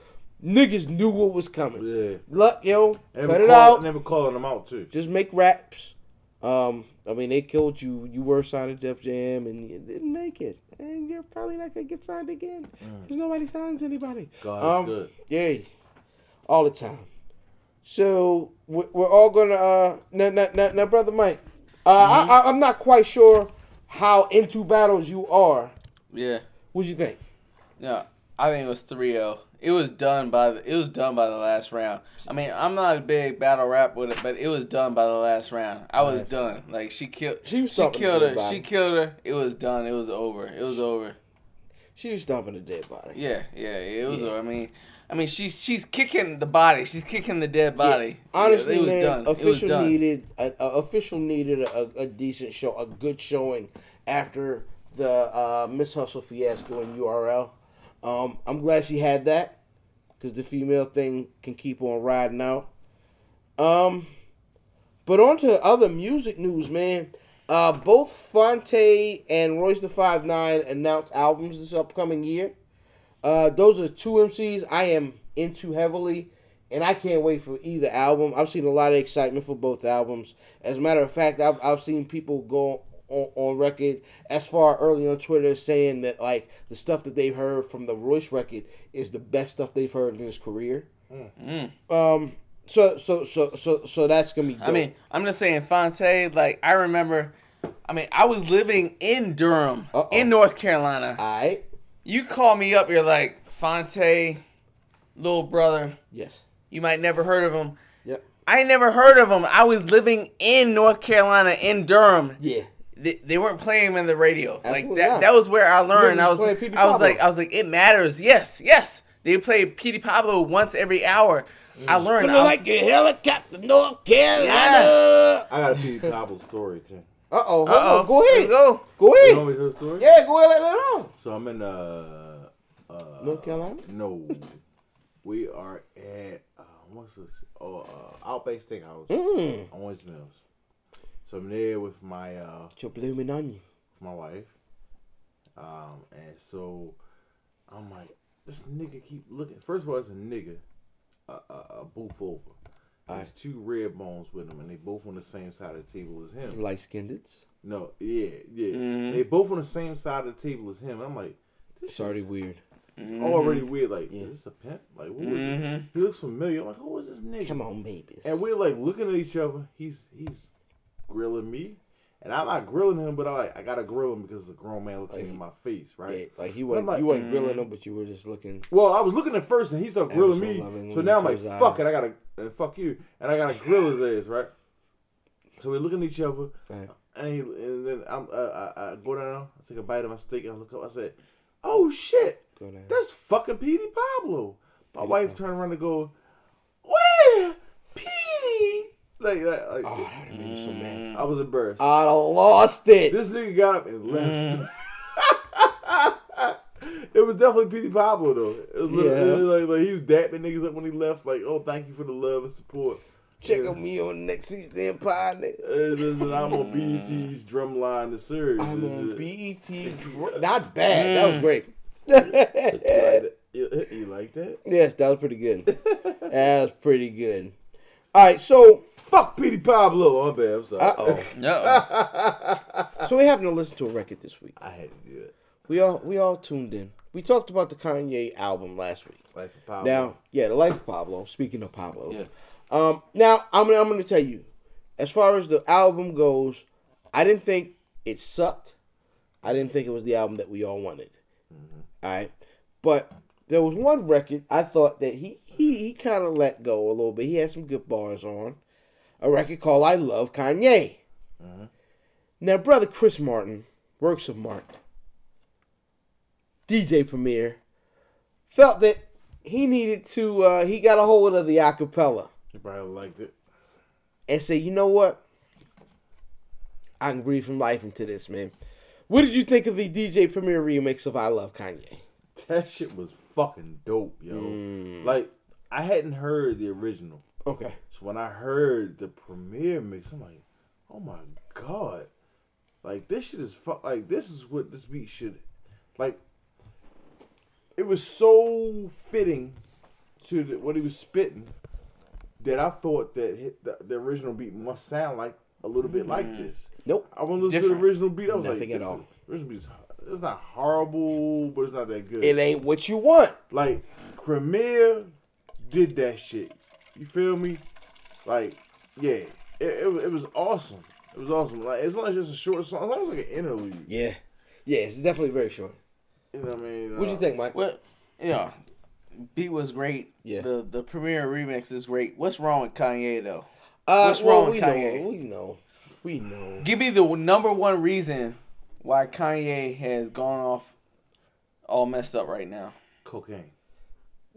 niggas knew what was coming.
Yeah.
Luck, yo,
And
cut
they
it out.
Were calling them out too.
Just make raps. Um, I mean, they killed you. You were signed to Def Jam, and you didn't make it. And you're probably not gonna get signed again because nobody signs anybody.
God
um,
is good.
Yeah, all the time. So we're, we're all gonna. Uh, now, now, now, now brother Mike, uh, I, I, I'm not quite sure how into battles you are.
Yeah.
What do you think?
No, I think it was 3-0. It was done by the it was done by the last round. I mean, I'm not a big battle rap with it, but it was done by the last round. I was
Nice.
done. Like she killed
She was
she killed her.
body.
She killed her. It was done. It was over. It was over.
She was stomping a dead body.
Yeah, yeah, it was
Yeah.
over. I mean, I mean, she's she's kicking the body. She's kicking the dead body.
Yeah, honestly,
Yeah, it was
man,
done. It was
official needed a, a official needed a, a decent show, a good showing after the uh, Miss Hustle fiasco in URL. Um, I'm glad she had that because the female thing can keep on riding out. Um, but on to other music news, man. Uh, both Phonte and Royce the Five Nine announced albums this upcoming year. Uh, those are two MCs I am into heavily, and I can't wait for either album. I've seen a lot of excitement for both albums. As a matter of fact, I've, I've seen people go on, on record as far early on Twitter saying that like the stuff that they've heard from the Royce record is the best stuff they've heard in his career. Um, so so so so so that's gonna be. Dope.
I mean, I'm just saying, Phonte. Like I remember, I mean, I was living in Durham,
Uh-oh.
in North Carolina.
all right.
You call me up, you're like Phonte, little brother.
Yes.
You might never heard of him.
Yep.
I never heard of him. I was living in North Carolina, in Durham.
Yeah.
They, they weren't playing him in the radio. Like that.
not.
That was where I learned. I was.
playing Petey
I was like. I was like. It matters. Yes. Yes. They play Petey Pablo once every hour. I learned. I was-
like a helicopter, North Carolina.
I got a Petey Pablo story too.
Uh oh.
Uh-oh.
Go ahead.
Let's go.
Go
You
ahead.
want me to the story?
Yeah, go ahead. Let it on.
So I'm in uh, uh
North Carolina.
No, we are at uh, what's this? Oh, uh, Outback Steakhouse
Mm.
on West Mills. So I'm there with my uh
Your blooming onion.
my wife, um, and so I'm like, this nigga keep looking. First of all, it's a nigga, a a, a booth over. There's two red bones with him, and they both on the same side of the table as him.
Light skinned.
No, yeah, yeah.
Mhm.
They both on the same side of the table as him. I'm like, this
It's already weird.
It's already weird. Like,
Yeah.
is this a pimp? Like, who is
Mhm.
it? He looks familiar. I'm like, who is this nigga?
Come on, babies.
And we're like looking at each other. He's he's grilling me, and I'm not grilling him, but I like I gotta grill him because the grown man looking
Like,
in my face, right?
Yeah, like he wasn't,
like-
you wasn't grilling him, but you were just looking.
Well, I was looking at first, and he started
That
grilling me. So now I'm like,
chose
fuck
eyes.
it, I gotta and fuck you, and I gotta grill his ass, right? So we're looking at each other,
Right.
and, he, and then I'm, uh, I, I go down, I take a bite of my steak, and I look up, I said, "Oh shit,
Go down.
that's fucking Petey Pablo." My
Petey
wife
Pablo.
turned around and go, "Where, Petey?" Like, like, like
Oh, that would made me so mad.
I was embarrassed.
I'd have lost it.
this nigga got up and left. Mm. it was definitely Petey Pablo though. It was,
Yeah.
it was like, like he was dapping niggas up when he left. Like, oh, thank you for the love and support.
Check
Yeah.
on me on next season, Empire, nigga.
Uh, Listen, I'm on BET's drumline the series.
I'm on BET. dr- Not bad. That was mm. great.
You like that? You, you like that?
yes, that was pretty good. that was pretty good. All right, so
Fuck Petey Pablo. Oh, bad. I'm sorry.
uh oh.
No.
so we happened to listen to a record this week.
I had to do it.
We all we all tuned in. We talked about the Kanye album last week.
Life of Pablo.
Now, yeah, the life of Pablo. Speaking of Pablo,
Yes.
um, now I'm gonna, I'm going to tell you, as far as the album goes, I didn't think it sucked. I didn't think it was the album that we all wanted. All right, but there was one record I thought that he he, he kind of let go a little bit. He had some good bars on. A record called "I Love Kanye." Now, brother Chris Martin, works of Martin, DJ Premier, felt that he needed to. Uh, he got a hold of the acapella
He probably liked it.
and say, you know what? I can breathe some life into this, man. What did you think of the DJ Premier remix of "I Love Kanye"?
That shit was fucking dope, yo.
Mm.
Like, I hadn't heard the original.
Okay.
So when I heard the premiere mix, I'm like, oh my god, like this shit is fu- like this is what this beat should, like. It was so fitting to the, what he was spitting that I thought that hit the, the original beat must sound like a little bit like mm. this.
Nope.
I went to listen to the original beat. I was
Nothing
like,
at all.
is- original beat is it's not horrible, but it's not that good.
It ain't what you want.
Like Premier did that shit. You feel me? Like, yeah, it, it, it was awesome. It was awesome. Like it's not just a short song. It's almost like an interlude.
Yeah. Yeah, it's definitely very short.
You know what I mean?
What do you
Uh,
think, Mike?
Well, yeah. Beat was great.
Yeah.
The the premiere remix is great. What's wrong with Kanye though?
Uh,
What's
well,
wrong with
we
Kanye?
Know, we know. We know.
Give me the number one reason why Kanye has gone off all messed up right now.
Cocaine.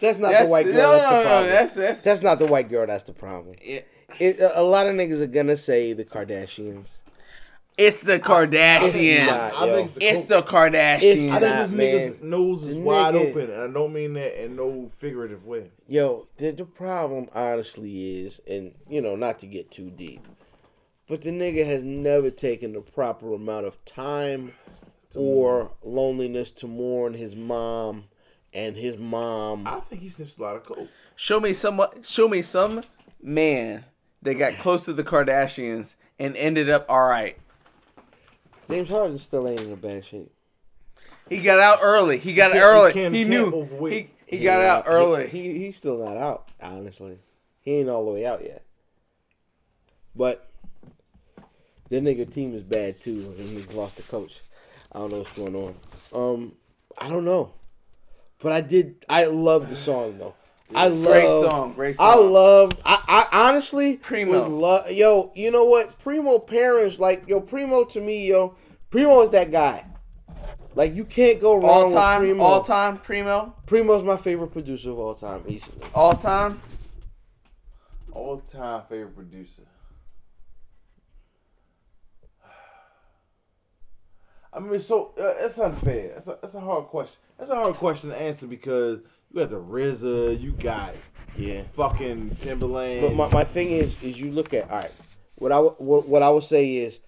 that's not
That's,
the white girl.
no,
that's the
no, no,
problem.
that's that's
That's not the white girl. That's the problem.
it,
It, a, a lot of niggas are gonna say the Kardashians.
it's the Kardashians.
It's not,
I
yo.
think the
It's
coke-
the Kardashians.
I think this nigga's
man.
nose is
The
wide
nigga-
open, and I don't mean that in no figurative way.
Yo, the, the problem honestly is, and you know, not to get too deep, but the nigga has never taken the proper amount of time or loneliness to mourn his mom and his mom.
I think he sniffs a lot of coke.
Show me some. Show me some man that got close to the Kardashians and ended up all right.
James Harden still ain't in a bad shape.
He got out early. He got
He
out early.
he can't-
He
he can't
knew.
overweight.
He, he got out
He-
early.
He, he's still not out, honestly. He ain't all the way out yet. But the nigga team is bad too, and he's lost the coach. I don't know what's going on. Um, I don't know, but I did. I love the song though. I love
Great song, great song.
I love. I, I honestly
Primo.
love. Yo, you know what? Primo parents like yo. Primo to me, yo. Primo is that guy. Like you can't go wrong
all time.
with Primo.
All time. Primo.
Primo's my favorite producer of all time, easily.
All time.
All time favorite producer. I mean, so uh, that's unfair. That's a, that's a hard question. That's a hard question to answer because you got the RZA, you got
Yeah.
fucking Timbaland.
But my, my thing is, is you look at all right. What I would- what, what I would say is,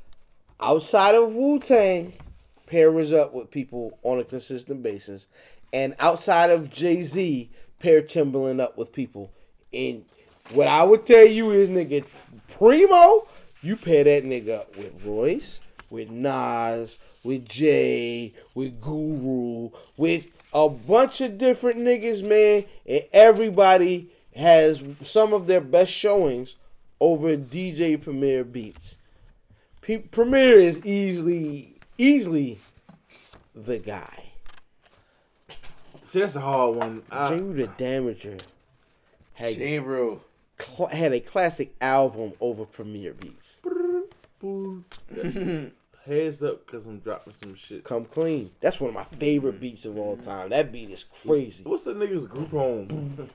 outside of Wu Tang, pair us up with people on a consistent basis, and outside of Jay Z, pair Timbaland up with people. And what I would tell you is, nigga, Primo, you pair that nigga up with Royce, with Nas, with Jay, with Guru, with a bunch of different niggas, man, and everybody has some of their best showings over DJ Premier beats. P- Premier is easily, easily the guy.
See, that's a hard one. I,
Jeru the Damaja had
J. Bro.
cl- had a classic album over Premier beats.
heads up, cause I'm dropping some shit.
Come clean. That's one of my favorite mm-hmm. beats of all time. That beat is crazy.
What's the niggas group home?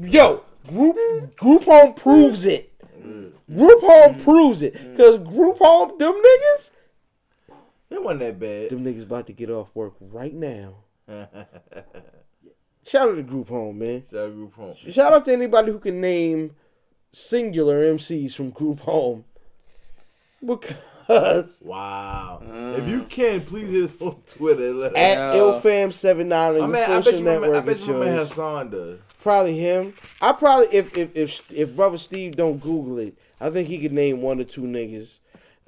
Yo, group group home proves it. Mm. Group home mm. proves it. Mm. Cause group home, them niggas,
It wasn't that bad.
them niggas about to get off work right now. Shout out to group home, man.
Shout out group home.
Shout out to anybody who can name singular MCs from group home. Because
Wow. if you can, please hit us on Twitter. Let
at ilfam79 on
mean,
the
I bet
social
you, my, man- I
network
bet
of
you my man
choice.
Hassan does.
Probably him. I probably if if if if brother Steve don't Google it, I think he could name one or two niggas.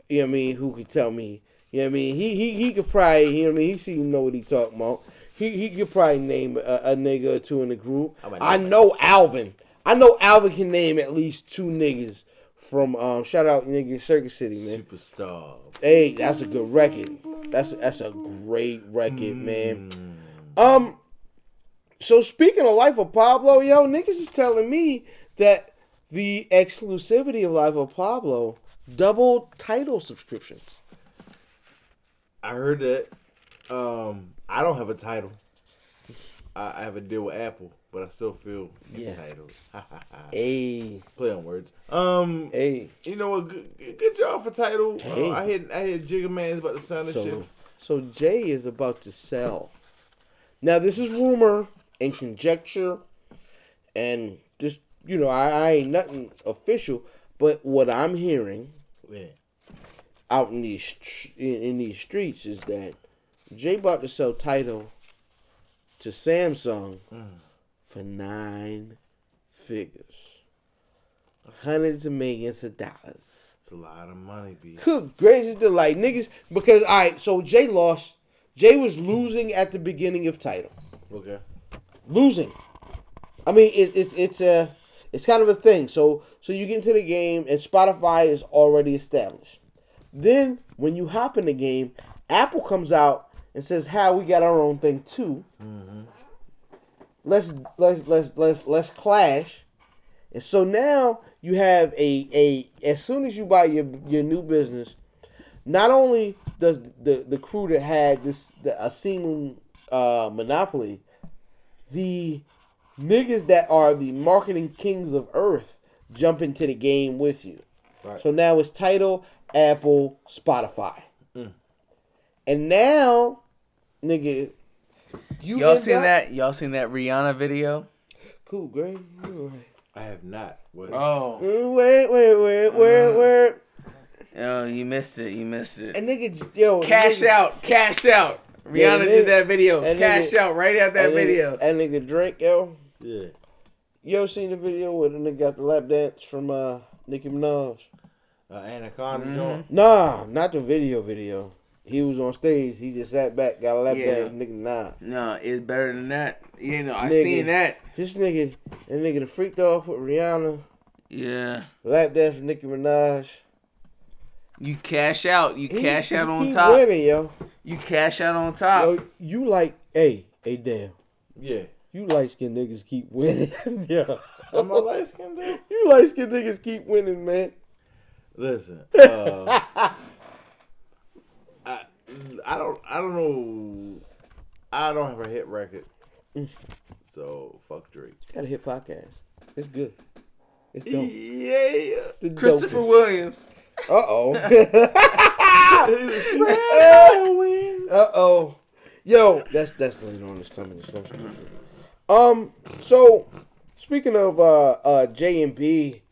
You know what I mean? Who could tell me? You know what I mean? He he he could probably. You know what I mean? He seem know what he talking about. He he could probably name a, a nigga or two in the group.
I
I
know.
know Alvin. I know Alvin can name at least two niggas from um. Shout out nigga Circus City man.
Superstar.
Hey, that's a good record. That's that's a great record, man. Um, so speaking of Life of Pablo, yo, niggas is telling me that the exclusivity of Life of Pablo double Tidal subscriptions.
I heard that. Um, I don't have a Tidal. I, I have a deal with Apple, but I still feel
Yeah.
entitled.
Hey,
Play on words. Um,
hey.
you know what? Good, good job for Tidal. Uh, I hear I hear Jigga Man's about to sign this
So,
shit.
so Jay is about to sell. Now this is rumor and conjecture, and just you know, I, I ain't nothing official, but what I'm hearing
Yeah.
out in these in, in these streets is that Jay about to sell Tidal to Samsung for nine figures, hundreds of millions of dollars.
It's a lot of money, B.
Good gracious delight, niggas. Because all right, so Jay lost. Jay was losing at the beginning of Tidal,
Okay.
losing. I mean, it, it's it's a it's kind of a thing. So so you get into the game and Spotify is already established. Then when you hop in the game, Apple comes out and says, "How we got our own thing too. Mm-hmm. Let's let's let's let's let's clash." And so now you have a a as soon as you buy your your new business, not only does the the crew that had this the, a seeming uh, monopoly, the niggas that are the marketing kings of Earth jump into the game with you.
Right.
So now it's Tidal, Apple, Spotify, and now, nigga, you
Y'all seen
up-
that? Y'all seen that Rihanna video?
Cool, great.
I have not. What?
Oh,
Wait, wait, wait, wait, wait.
Oh, you missed it. You missed it.
And nigga, yo,
Cash
nigga,
out. Cash out. Rihanna
Yeah,
did that video. Cash
nigga-
out right at that
and
video.
And nigga Drake, yo,
Yeah.
yo, seen the video where the nigga got the lap dance from uh Nicki Minaj?
Uh, Anaconda
Mhm.
joint.
Nah, not the video. Video. He was on stage. He just sat back, got a lap
Yeah.
dance. Nigga, nah.
No, it's better than that. You know, I
Nigga.
seen that.
This nigga, that nigga, freaked off with Rihanna.
Yeah.
Lap dance from Nicki Minaj.
You cash out. You
He-
cash out on top.
Winning, yo.
You cash out on top.
Yo, you like, hey, hey, damn.
Yeah.
You light skinned niggas keep winning. yeah.
Am I light skinned?
You light skinned niggas keep winning, man.
Listen. Uh, I I don't I don't know. I don't have a hit record. So fuck Drake.
Got a hit podcast. It's good. It's dope.
Yeah.
It's
Christopher
dopest.
Williams.
Uh oh. Uh oh. Yo, that's that's later on. It's coming. It's coming. It's coming. Um. So, speaking of uh uh J and B,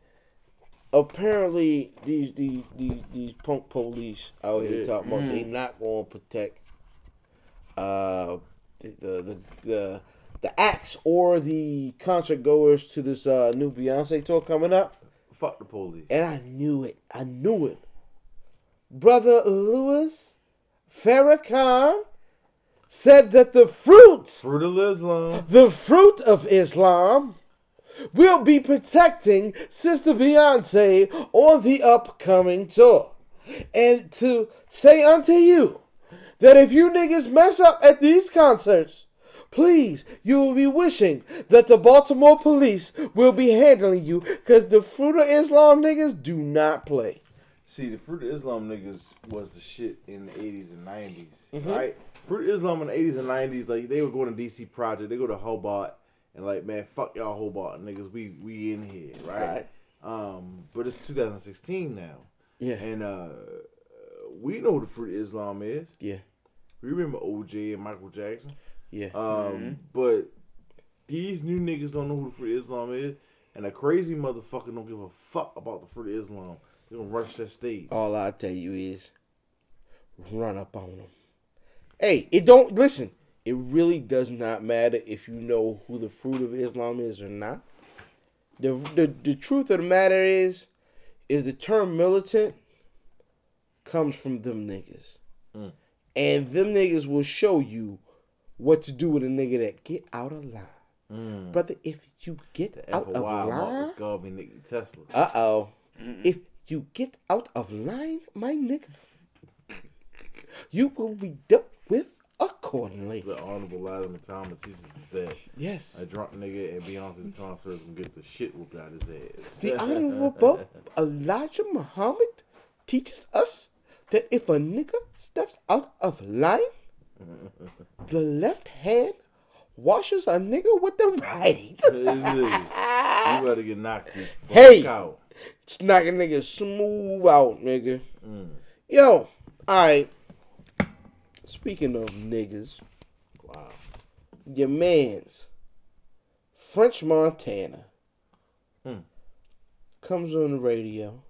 apparently these these these, these punk police out here
Yeah.
talking about they not going to protect uh the the the. the the acts or the concert goers to this uh, new Beyonce tour coming up.
Fuck the police.
And I knew it. I knew it. Brother Louis Farrakhan said that the fruits,
Fruit of Islam.
the fruit of Islam, will be protecting Sister Beyonce on the upcoming tour. And to say unto you that if you niggas mess up at these concerts, please, you will be wishing that the Baltimore police will be handling you because the fruit of Islam niggas do not play.
See, the Fruit of Islam niggas was the shit in the 80s and 90s,
Mm-hmm.
right? Fruit of Islam in the 80s and 90s, like, they were going to DC Project, they go to Hobart, and like, man, fuck y'all Hobart niggas, we we in here, right? Um, but it's 2016 now,
Yeah.
and uh, we know who the Fruit of Islam is.
Yeah.
We remember OJ and Michael Jackson.
Yeah.
Um, but these new niggas don't know who the Fruit of Islam is, and a crazy motherfucker don't give a fuck about the Fruit of Islam. They gonna rush that stage.
All I tell you is run up on them. Hey, it don't listen. It really does not matter if you know who the fruit of Islam is or not. The the, the truth of the matter is, is the term militant comes from them niggas,
Mm.
and them niggas will show you what to do with a nigga that get out of line.
Mm.
Brother, if you get
The
out of
FOI
line,
Marcus Garvey, Nicky Tesla.
uh oh. If you get out of line, my nigga, you will be dealt with accordingly.
The Honorable Elijah Thomas, he's just dead.
Yes.
A drunk nigga at Beyonce's concert is gonna get the shit whooped out his ass.
The Honorable Elijah Muhammad teaches us that if a nigga steps out of line, the left hand washes a nigga with the right.
you better get knocked the fuck
Hey!
out.
Knock a nigga smooth out, nigga.
Mm.
Yo, alright. Speaking of niggas,
Wow.
your man's French Montana
Hmm.
comes on the radio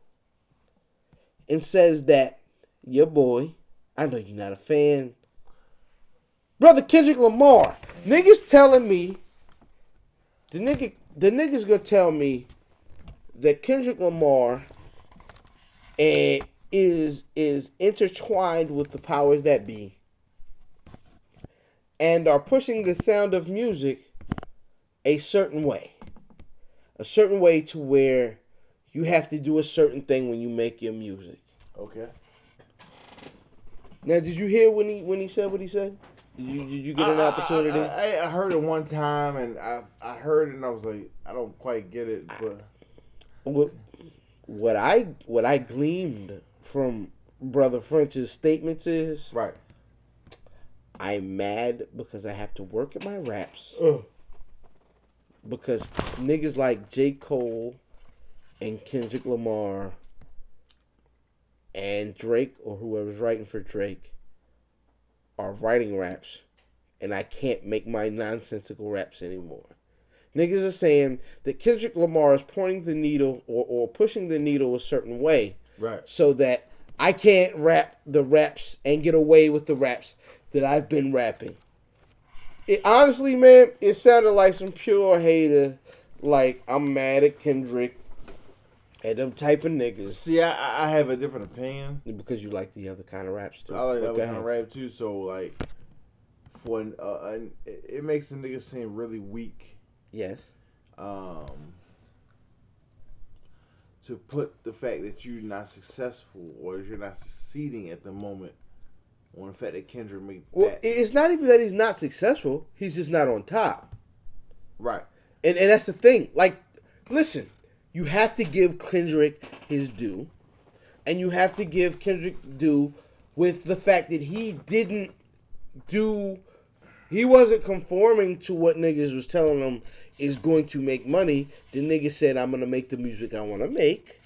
and says that your boy, I know you're not a fan, brother Kendrick Lamar, niggas telling me the nigga the niggas gonna tell me that Kendrick Lamar eh, is is intertwined with the powers that be and are pushing the sound of music a certain way. A certain way to where you have to do a certain thing when you make your music.
Okay.
Now, did you hear when he when he said what he said? Did you, did you get an
I-
opportunity?
I, I, I heard it one time, and I I heard it, and I was like, I don't quite get it, but
what, what I what I gleamed from brother French's statements is
right.
I'm mad because I have to work at my raps
Ugh.
because niggas like J. Cole and Kendrick Lamar and Drake or whoever's writing for Drake are writing raps and I can't make my nonsensical raps anymore. Niggas are saying that Kendrick Lamar is pointing the needle or, or pushing the needle a certain way
Right.
so that I can't rap the raps and get away with the raps that I've been rapping. It honestly, man, it sounded like some pure hater. Like I'm mad at Kendrick and them type of niggas
See, I, I have a different opinion.
because you like the other kind of rap too.
I like that
Okay.
kind of rap too. So like, for an, uh, an, it it makes the nigga seem really weak.
Yes.
Um, to put the fact that you're not successful or you're not succeeding at the moment on the fact that Kendrick made
Well,
that
it's not even that he's not successful. He's just not on top.
right.
And and that's the thing. Like, listen, you have to give Kendrick his due, and you have to give Kendrick due with the fact that he didn't do, he wasn't conforming to what niggas was telling him is going to make money. The nigga said, "I'm gonna make the music I want to make,"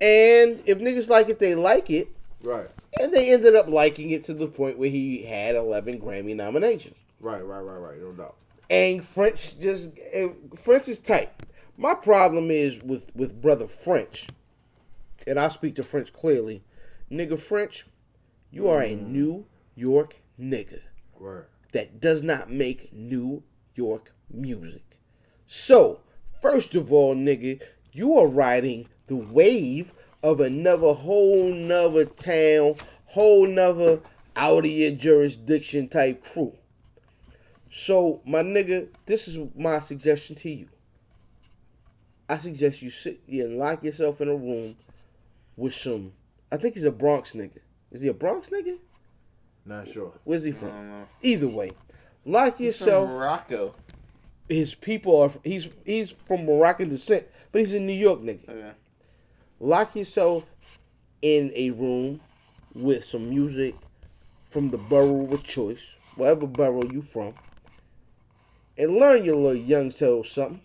and if niggas like it, they like it,
Right.
and they ended up liking it to the point where he had 11 Grammy nominations.
Right. Right. Right. Right. No doubt.
and French just French is tight. My problem is with with brother French, and I speak to French clearly, nigga French, you are a mm. New York nigga
Right.
that does not make New York music. So, first of all, nigga, you are riding the wave of another whole nother town, whole nother out of your jurisdiction type crew. So, my nigga, this is my suggestion to you. I suggest you sit you and lock yourself in a room with some. I think he's a Bronx nigga. Is he a Bronx nigga?
Not sure.
Where's he
I
from?
don't know.
Either way, lock
He's from
yourself.
Morocco.
His people are. He's he's from Moroccan descent, but he's a New York nigga.
Oh, okay.
Lock yourself in a room with some music from the borough of choice, whatever borough you from, and learn your little young self something,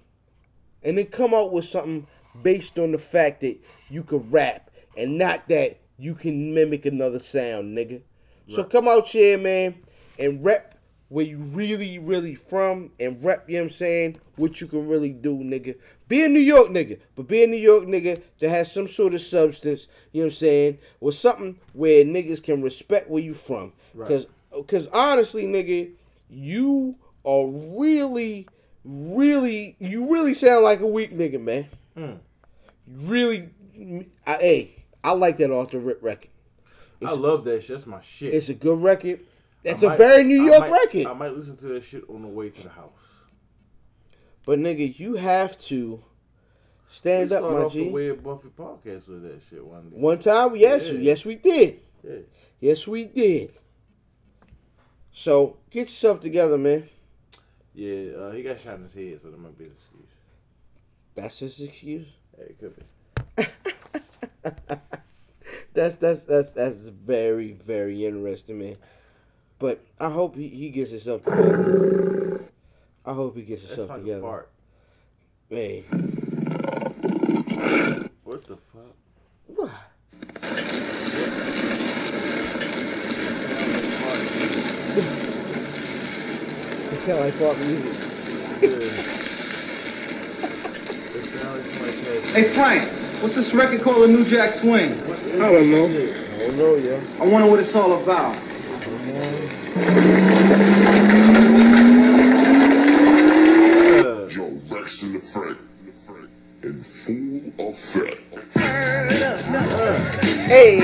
and then come out with something based on the fact that you can rap and not that you can mimic another sound, nigga. So come out here, man, and rap where you really, really from, and rap, you know what I'm saying, what you can really do, nigga. Be a New York nigga, but be a New York nigga that has some sort of substance, you know what I'm saying, or something where niggas can respect where you from. Cause, cause honestly, nigga, you are really, really, you really sound like a weak nigga, man.
Hmm.
Really, I, hey, I like that off the rip record.
I love that shit. That's my shit.
It's a good record.
I
It's a
might-
very New
I
York
might-
record.
I might listen to that shit on the way to the house.
But nigga, you have to
We
stand up,
started
my
off the way Buffy podcast with that shit one day.
One time, yes,
Yeah.
yes, we did.
Yeah.
Yes, we did. So get yourself together, man.
Yeah, uh, he got shot in his head, so that might be his excuse.
That's his excuse.
Hey, it could be.
That's that's that's that's very very interesting, man. But I hope he, he gets himself together. I hope he gets
That's
himself
like a
together.
fart.
Hey,
What the fuck?
what? It sound like fart music.
It sounds like.
Hey Frank, what's this record called A New Jack Swing?
I don't know. I don't know, yo.
I wonder what it's all about.
Yo, Rex in the front. In full effect.
Hey,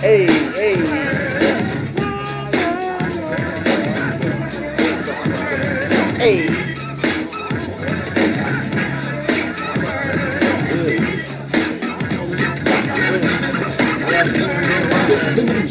hey, hey.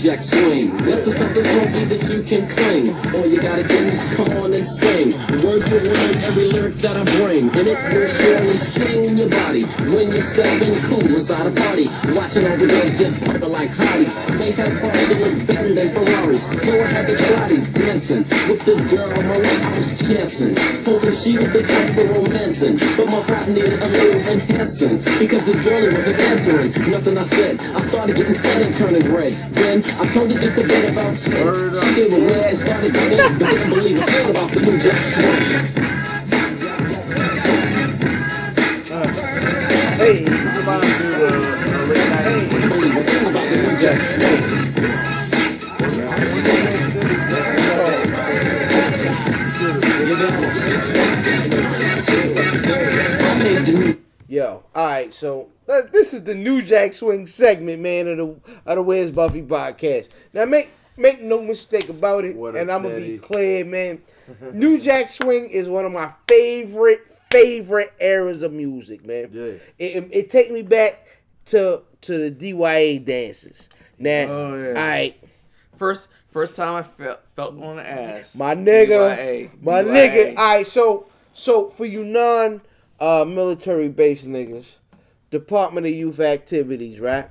It's jack swing. This is something funky that you can cling. All you gotta do is come on and sing. Word for word, every lyric that I bring. And it will surely swing your body when you're stepping cool inside a party. Watching all the girls just pumping like hotties. They have cars that look better than Ferraris. So I had the Trotties dancing with this girl Marie I was chancing. Hoping she was the type for romancing. But my rap needed a little enhancing. Because this girl wasn't answering. Nothing I said. I started getting fed and turning red. Then I told her just a bit about 10. She gave a word and started getting but didn't believe a thing about the New Jack Swing.
Hey,
Somebody do the, the late night.
Didn't believe a thing about the New Jack Swing. I
right. So uh, this is the New Jack Swing segment, man, of the of the Where's Buffy podcast. Now make make no mistake about it,
What
and I'm gonna be clear, man. New Jack Swing is one of my favorite favorite eras of music, man.
Yeah.
It, it, it take me back to to the DYA dances. Now,
Oh, yeah.
all right,
First, first time I felt felt on the ass.
my nigga,
DYA,
my
DYA.
nigga. All right, so so for you non uh, military based niggas, Department of Youth Activities, right?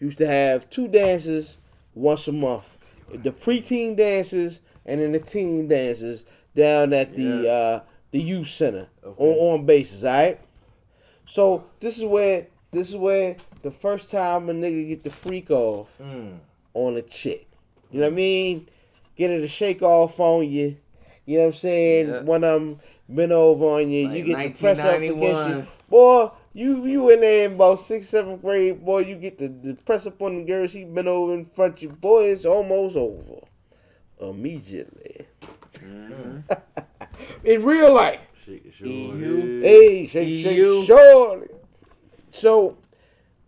Used to have two dances once a month. The preteen dances and then the teen dances down at the
Yes.
uh, the youth center
Okay.
on, on bases, all right? So this is where this is where the first time a nigga get the freak off
Mm.
on a chick. You know what I mean? Get her to shake off on you. You know what I'm saying?
Yeah.
One of them been over on you. you get the press up against you. Boy, you you in there in about sixth, seventh grade, boy, you get the, the press up on the girl, she been over in front of you. Boy, it's almost over. Immediately.
Mm-hmm.
in real life.
Shake it, sure
EU.
Hey, shake, shake, surely. So,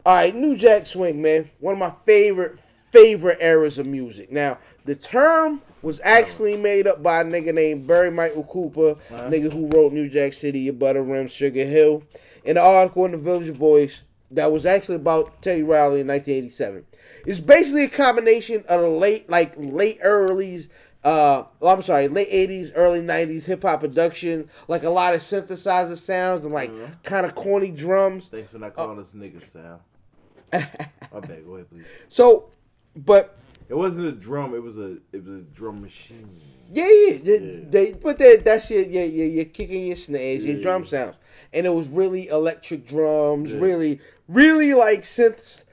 all right, New Jack Swing, man. One of my favorite, favorite eras of music. Now, the term was actually made up by a nigga named Barry Michael Cooper, nigga who wrote New Jack City, Above the Rim, Sugar Hill, in an article in the Village Voice that was actually about Teddy Riley in 1987. It's basically a combination of the late, like late early's, uh, I'm sorry, late 80s, early 90s hip hop production, like a lot of synthesizer sounds and like kind of corny drums.
Thanks for not calling us niggas, Sal. My bad. Go ahead, please.
So, but
It wasn't a drum. It was a it was a drum machine.
Yeah, yeah, they,
Yeah.
they put that that's your yeah yeah. You're kicking your snares, your drum
yeah.
sounds, and it was really electric drums,
Yeah.
really, really like synth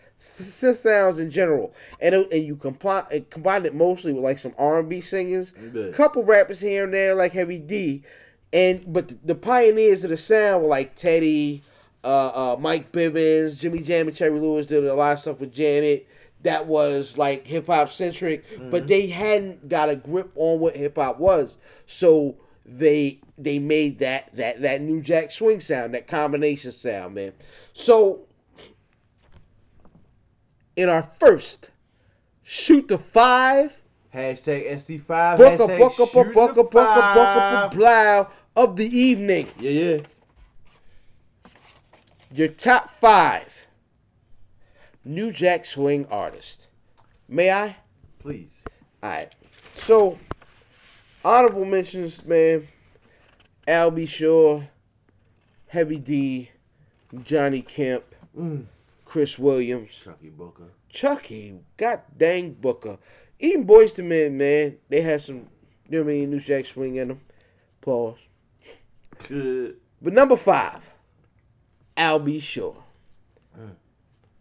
synth sounds in general, and it, and you combine it combined it mostly with like some R and B singers,
Yeah.
couple rappers here and there like Heavy D, and but the, the pioneers of the sound were like Teddy, uh, uh, Mike Bivins, Jimmy Jam, and Terry Lewis did a lot of stuff with Janet. That was like hip hop centric, but they hadn't got a grip on what hip hop was. So they they made that that that new Jack Swing sound, that combination sound, man. So in our first shoot the five,
Hashtag SD5.
book a
hashtag
book a
shoot
book a
the
book a book a
five.
blow of the evening.
Yeah, yeah.
Your top five New Jack Swing artists. May I?
Please.
Alright. So, honorable mentions, man. Al B. Sure, Heavy D, Johnny Kemp, Chris Williams,
Chuckii Booker.
Chuckii, god dang Booker. Even Boyz II Men, man. They had some, you know what I mean, New Jack Swing in them. Pause.
Good.
But number five, Al B. Sure.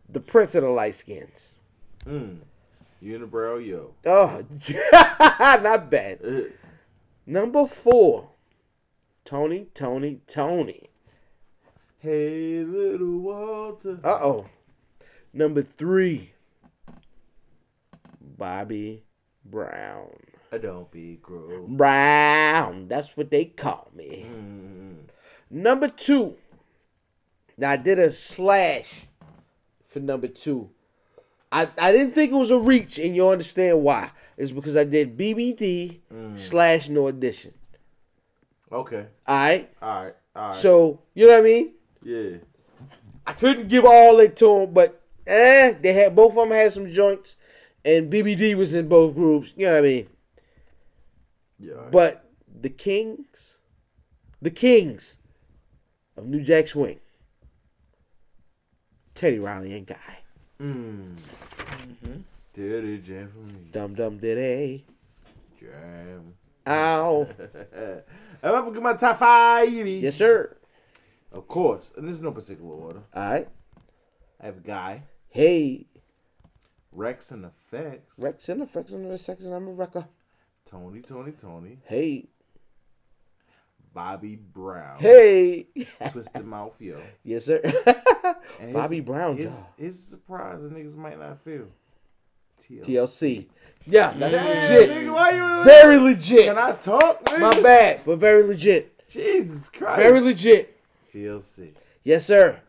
The Prince of the Light Skins.
Mm. Unibrow yo.
Oh, not bad.
Uh,
Number four, Tony, Tony, Tony.
Hey, little Walter.
Uh oh. Number three, Bobby Brown.
I don't be grow.
Brown, that's what they call me.
Mm.
Number two, now I did a slash for number two. I, I didn't think it was a reach, and you understand why. It's because I did BBD slash New Edition.
Okay.
All right.
All right. All right.
So you know what I mean.
yeah.
I couldn't give all it to them, but eh, they had both of them had some joints, and BBD was in both groups. You know what I mean.
Yeah. right.
But the Kings, the kings of New Jack Swing, Teddy Riley and Guy.
Mm. Dirty jam for me.
Dum dum diddy.
Jam.
Ow.
I'm up with my top five.
yes, sir.
Of course, and there's no particular order.
All right.
I have a Guy,
Hey,
Wreckx-N-Effects,
Rex and effects on the section. I'm a wrecker.
Tony, Tony, Tony,
Hey,
Bobby Brown,
hey.
Twisted Mouth, yo.
yes, sir. Bobby Brown,
here's surprise that niggas might not feel. TLC.
TLC. Yeah, that's
Yeah,
legit.
nigga, why you?
Very legit.
Can I talk, nigga?
My bad, but very legit.
Jesus Christ.
Very legit.
TLC.
Yes, sir.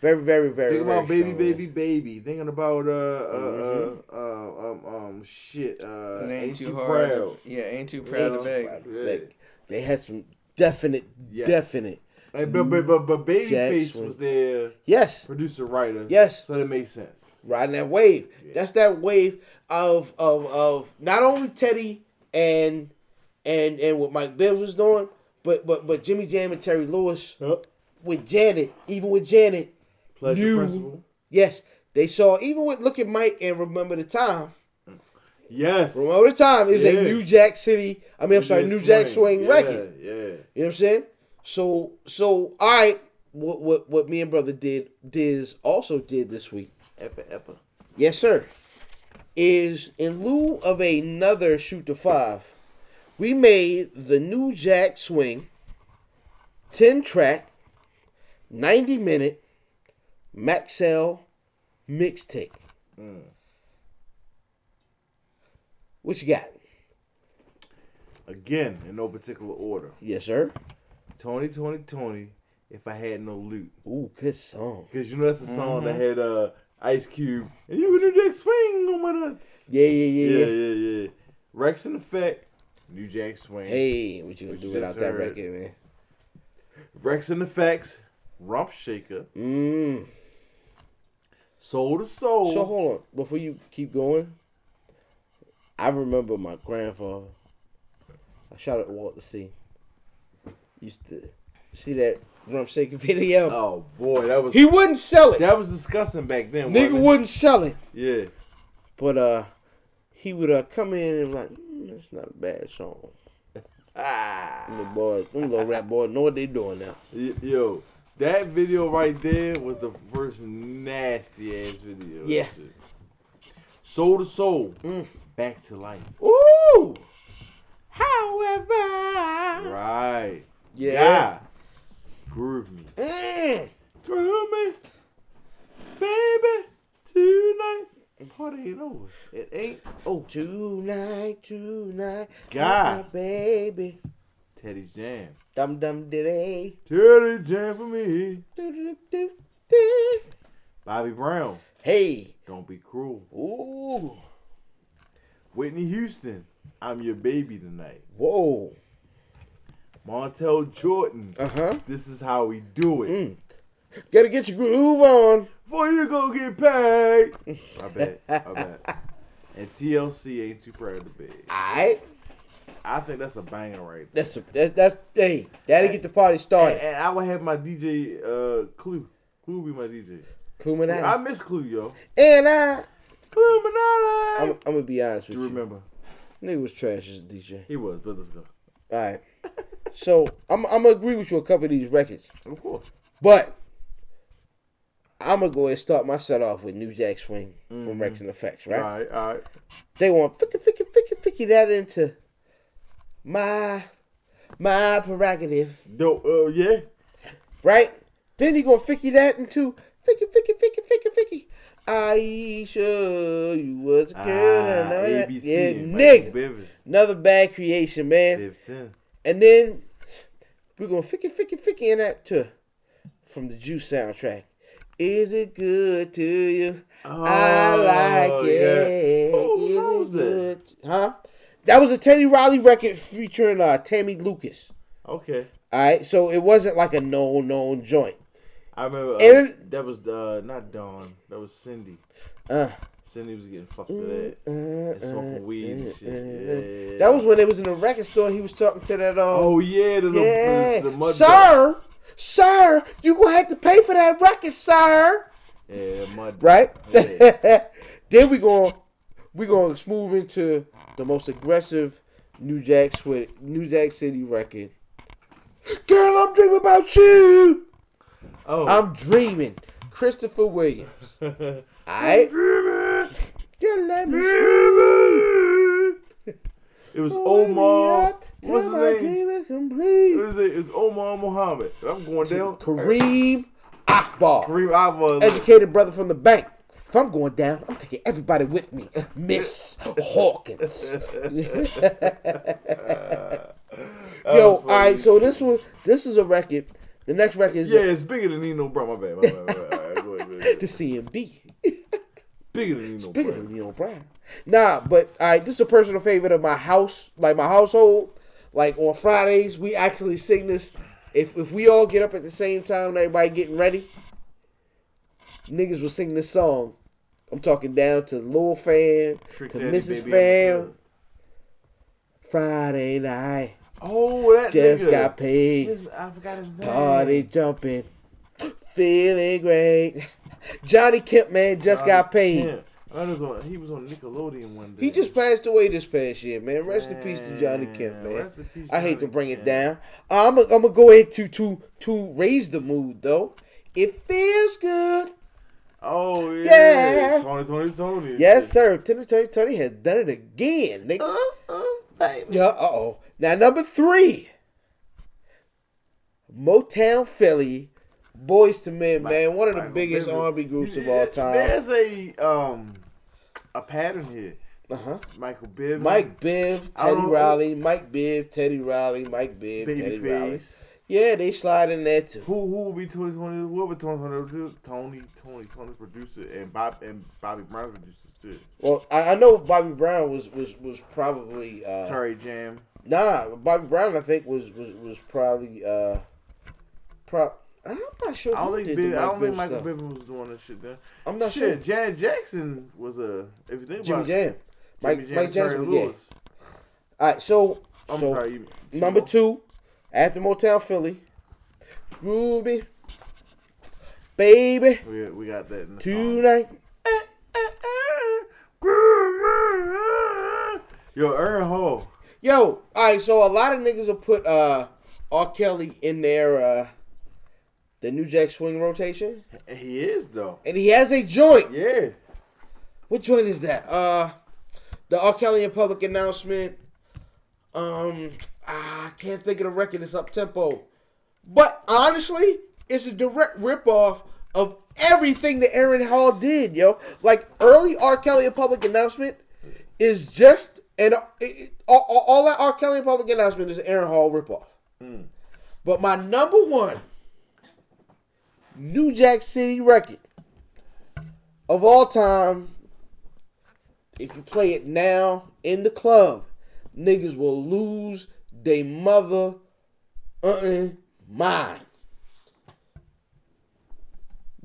Very, very, very.
Thinking about
very
baby,
strong
baby,
list.
baby. Thinking about uh, uh,
Mm-hmm.
uh, uh um, um, shit. Uh,
It
ain't, too
hard.
proud.
Yeah, ain't too proud to beg.
Yeah.
Like, they had some definite,
Yes.
definite.
Like, but but but, but
Jack
Babyface was their
Yes,
producer writer.
Yes.
so that made sense.
Riding that wave. That's that wave of of of not only Teddy and and and what Mike Bibbs was doing, but but but Jimmy Jam and Terry Lewis with Janet, even with Janet.
Pleasure principle.
Yes, they saw even with look at Mike and remember the time.
Yes.
Remember the time is
Yeah.
a New Jack City. I mean, I'm sorry, New Jack Swing
yeah,
record.
Yeah.
You know what I'm saying? So so all right, what what what me and brother did Diz also did this week.
Epa epa.
Yes, sir. Is in lieu of another shoot to five, we made the New Jack Swing 10 track, 90 minute Maxell mixtape. What you got?
Again, in no particular order.
Yes, sir.
Tony, Tony, Tony. If I had no loot,
Ooh, good song.
because you know that's the song that
Mm-hmm.
had uh Ice Cube and you do Jack Swing on my nuts.
Yeah, yeah, yeah,
Yeah,
yeah.
yeah. Wreckx-N-Effect. New Jack Swing.
Hey, what you gonna do without that
heard.
record, man?
Wreckx-N-Effects. Rump Shaker.
Mm.
Soul II Soul.
So hold on, before you keep going, I remember my grandfather. I shot at Walter C. Used to see that rum shaking video.
oh boy, that was
He wouldn't sell it.
that was disgusting back then.
Nigga
wasn't it?
wouldn't sell it.
Yeah.
But uh, he would uh come in and like, mm, that's not a bad song.
Ah.
And the boys, them little rap boys know what they doing now.
Yo, that video right there was the first nasty ass video.
Yeah.
Soul II Soul.
Mm.
Back to life.
Ooh. However.
Right.
Yeah.
Yeah. Groove me.
Mm.
Groove me. Baby. Tonight. Party ain't over. It ain't. Oh,
Tonight, tonight,
God.
my baby.
Teddy's Jam.
Dum dum diddy.
Teddy Jam for me.
Do, do, do, do.
Bobby Brown.
Hey.
Don't be cruel.
Ooh.
Whitney Houston. I'm your baby tonight.
Whoa.
Montel Jordan.
Uh huh.
This is how we do it.
Mm. Gotta get your groove on.
Before you go get paid. I bet. I bet. And TLC ain't too proud to be.
Alright.
I think that's a banger right there.
That's a, that, that's hey. That'll get the party started.
and I would have my DJ uh Clue. Clue be my DJ. I miss Clue, yo.
And I.
Illuminati.
I'm, I'm gonna be honest with you.
Do you
you.
remember?
Nigga was trash as a DJ.
He was, but let's go.
Alright. So I'm I'm gonna agree with you a couple of these records.
Of course.
But I'm gonna go ahead and start my set off with New Jack Swing from Wreckx-N-Effects, right?
Alright, alright.
They want ficky ficky ficky ficky that into my my prerogative,
Yo, uh, yeah.
right? Then you gonna ficky that into ficky ficky ficky ficky ficky. Iesha, you was a girl.
Ah,
all that.
ABC.
yeah, nigga. Another bad creation, man.
15.
And then we're gonna ficky ficky ficky in that to from the Juice soundtrack. Is it good to you? I like
Oh,
it.
yeah. Oh,
Is it good? Huh? That was a Teddy Riley record featuring uh, Tammy Lucas.
Okay.
All right, so it wasn't like a known known joint.
I remember uh,
And-
that was uh, not Dawn. That was Cindy.
Uh,
Cindy was getting fucked to that. Mm, mm, and smoking mm, weed and shit. Yeah.
That was when they was in the record store. He was talking to that. Uh,
Oh yeah, the,
yeah,
the, the mud
sir, sir, you gonna have to pay for that record, sir.
Yeah, mud
Right?
Yeah.
then we going we gonna move into the most aggressive New Jack Swi- New Jack City record. Girl, I'm dreaming about you.
Oh,
I'm dreaming. Christopher Williams. Alright? Girl, let me dream.
it was Omar. What's his name?
is complete.
What is it? It's Omar Muhammad. I'm going down.
Kareem Akbar.
Kareem Akbar.
educated brother from the bank. If I'm going down, I'm taking everybody with me. Miss Hawkins. Yo, all right. So this one, this is a record. The next record is
Yeah, it's bigger than Nino Brown. My bad. My bad. My bad. Right, go ahead, go ahead.
the CMB.
Bigger than Nino
Bigger
Brown.
than Nino Brown. Nah, but right. This is a personal favorite of my house, like my household. Like on Fridays, we actually sing this. If if we all get up at the same time, and everybody getting ready, niggas will sing this song. I'm talking down to Lil Fan,
Trick
to
Daddy,
Mrs. Fan. Friday night,
Oh, that
just
nigga.
got paid.
I forgot his name.
Party jumping, feeling great. Johnny Kemp, man, just got paid.
Yeah. I was on, he was on Nickelodeon one day.
He just passed away this past year, man. Rest in peace to Johnny Kemp, man.
rest in peace,
I hate to
Johnny
bring it down. I'm gonna I'm gonna go into to to raise the mood though. It feels good.
Oh yeah.
Yeah.
Tony, Tony, Tony.
Yes, sir. Tony Tony Tony has done it again, nigga.
Uh, uh, baby.
Yeah, uh oh. Now number three. Motown Philly, Boyz II Men, man. One of the biggest. R&B groups of all time.
There's a um a pattern here.
Uh huh.
Michael Bibb.
Mike Biv, Teddy Riley, Mike Biv, Teddy Riley, Mike Biv, Teddy Riley. Yeah, they slide in there too.
Who who will be Tony Tony? What would Tony Tony? Tony Tony producer and Bob and Bobby Brown producers too.
Well, I, I know Bobby Brown was was was probably uh,
Terry Jam.
nah. Bobby Brown, I think was was was probably uh, pro. I'm not sure.
I don't think Biv, I don't think Michael
stuff.
Was doing that shit then.
I'm not
shit,
sure.
Janet Jackson was a if you think
Jimmy
about
Jam, Mike
Jimmy Jam,
Mike Jackson, yeah. All right, so
I'm
so
sorry. You,
number two, after Motown Philly, Ruby, baby,
We, we got that.
Tonight.
Yo, Aaron Hall.
Yo, all right. So a lot of niggas will put uh R. Kelly in their uh the New Jack Swing rotation,
He is though.
and he has a joint.
Yeah.
What joint is that? Uh, the R. Kelly in public announcement. Um, I can't think of the record. It's up tempo, but honestly, it's a direct ripoff of everything that Aaron Hall did, yo. Like early R. Kelly in public announcement is just and all, all, all that R. Kelly in public announcement is Aaron Hall ripoff. But my number one New Jack City record of all time, if you play it now in the club, niggas will lose they mother uh mind.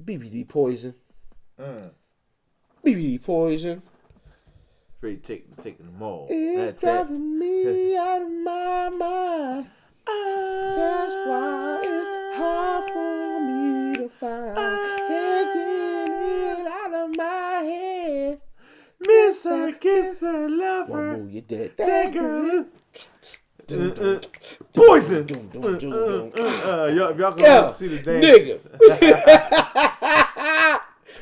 BBD poison. BBD poison.
Straight take, taking them all.
It's driving me out of my mind. That's why it's hard for find. Can't get it out of my head.
Miss her, kiss her, love
One
her.
move, you dead.
That girl. Uh, uh, Poison. Uh, uh, uh, y'all, y'all can
Yeah,
see the dance.
nigga.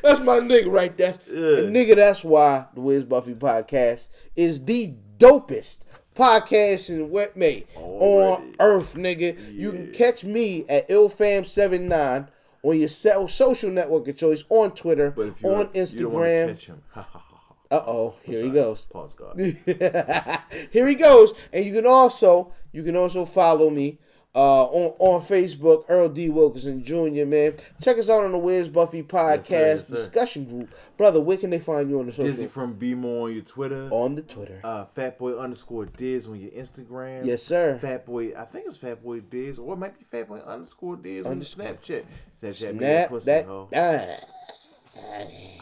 that's my nigga right there.
Yeah.
Nigga, that's why the Where's Buffy podcast is the dopest podcast in what May on earth, nigga. You can catch me at illfam79 on your so- social network of choice on Twitter, on
you don't wanna
Instagram. Uh oh, here he goes.
Pause, God.
Here he goes. And you can also you can also follow me uh, on on Facebook, Earl D. Wilkinson Jr. Man, check us out on the Where's Buffy podcast
yes, sir.
discussion group, brother. Where can they find you on the social? Media?
Dizzy from BMO on your Twitter.
on the Twitter.
Uh, Fatboy underscore Diz on your Instagram.
Yes, sir.
Fatboy, I think it's Fatboy Diz, or it might be Fatboy underscore Diz on your Snapchat. Snapchat, man,
Snap
pussy,
that.
hoe.
Ah.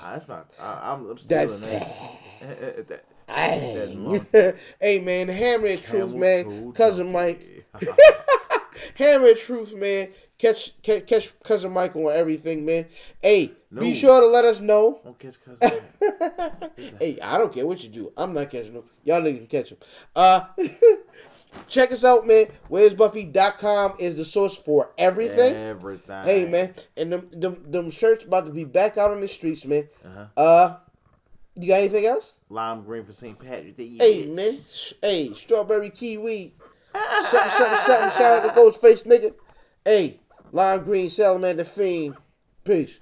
Ah, that's not. I, I'm, I'm stealing that. that. that lump.
hey man, hammer and truth, man. Cousin. Mike. Hammer truth, man. Catch, catch, catch cousin Michael on everything, man. Hey, be sure to let us know.
Don't catch cousin.
Hey, I don't care what you do. I'm not catching them. Y'all niggas can catch them. Uh, check us out, man. Where'sbuffy.com is the source for everything.
Everything.
Hey, man. And them, them, them shirts about to be back out on the streets, man.
Uh-huh.
Uh, you got anything else?
Lime green for St. Patrick Day.
Hey, man. Hey, strawberry kiwi. Something, something, something. Shout out to Ghostface, nigga. Hey, lime green salamander fiend. Peace.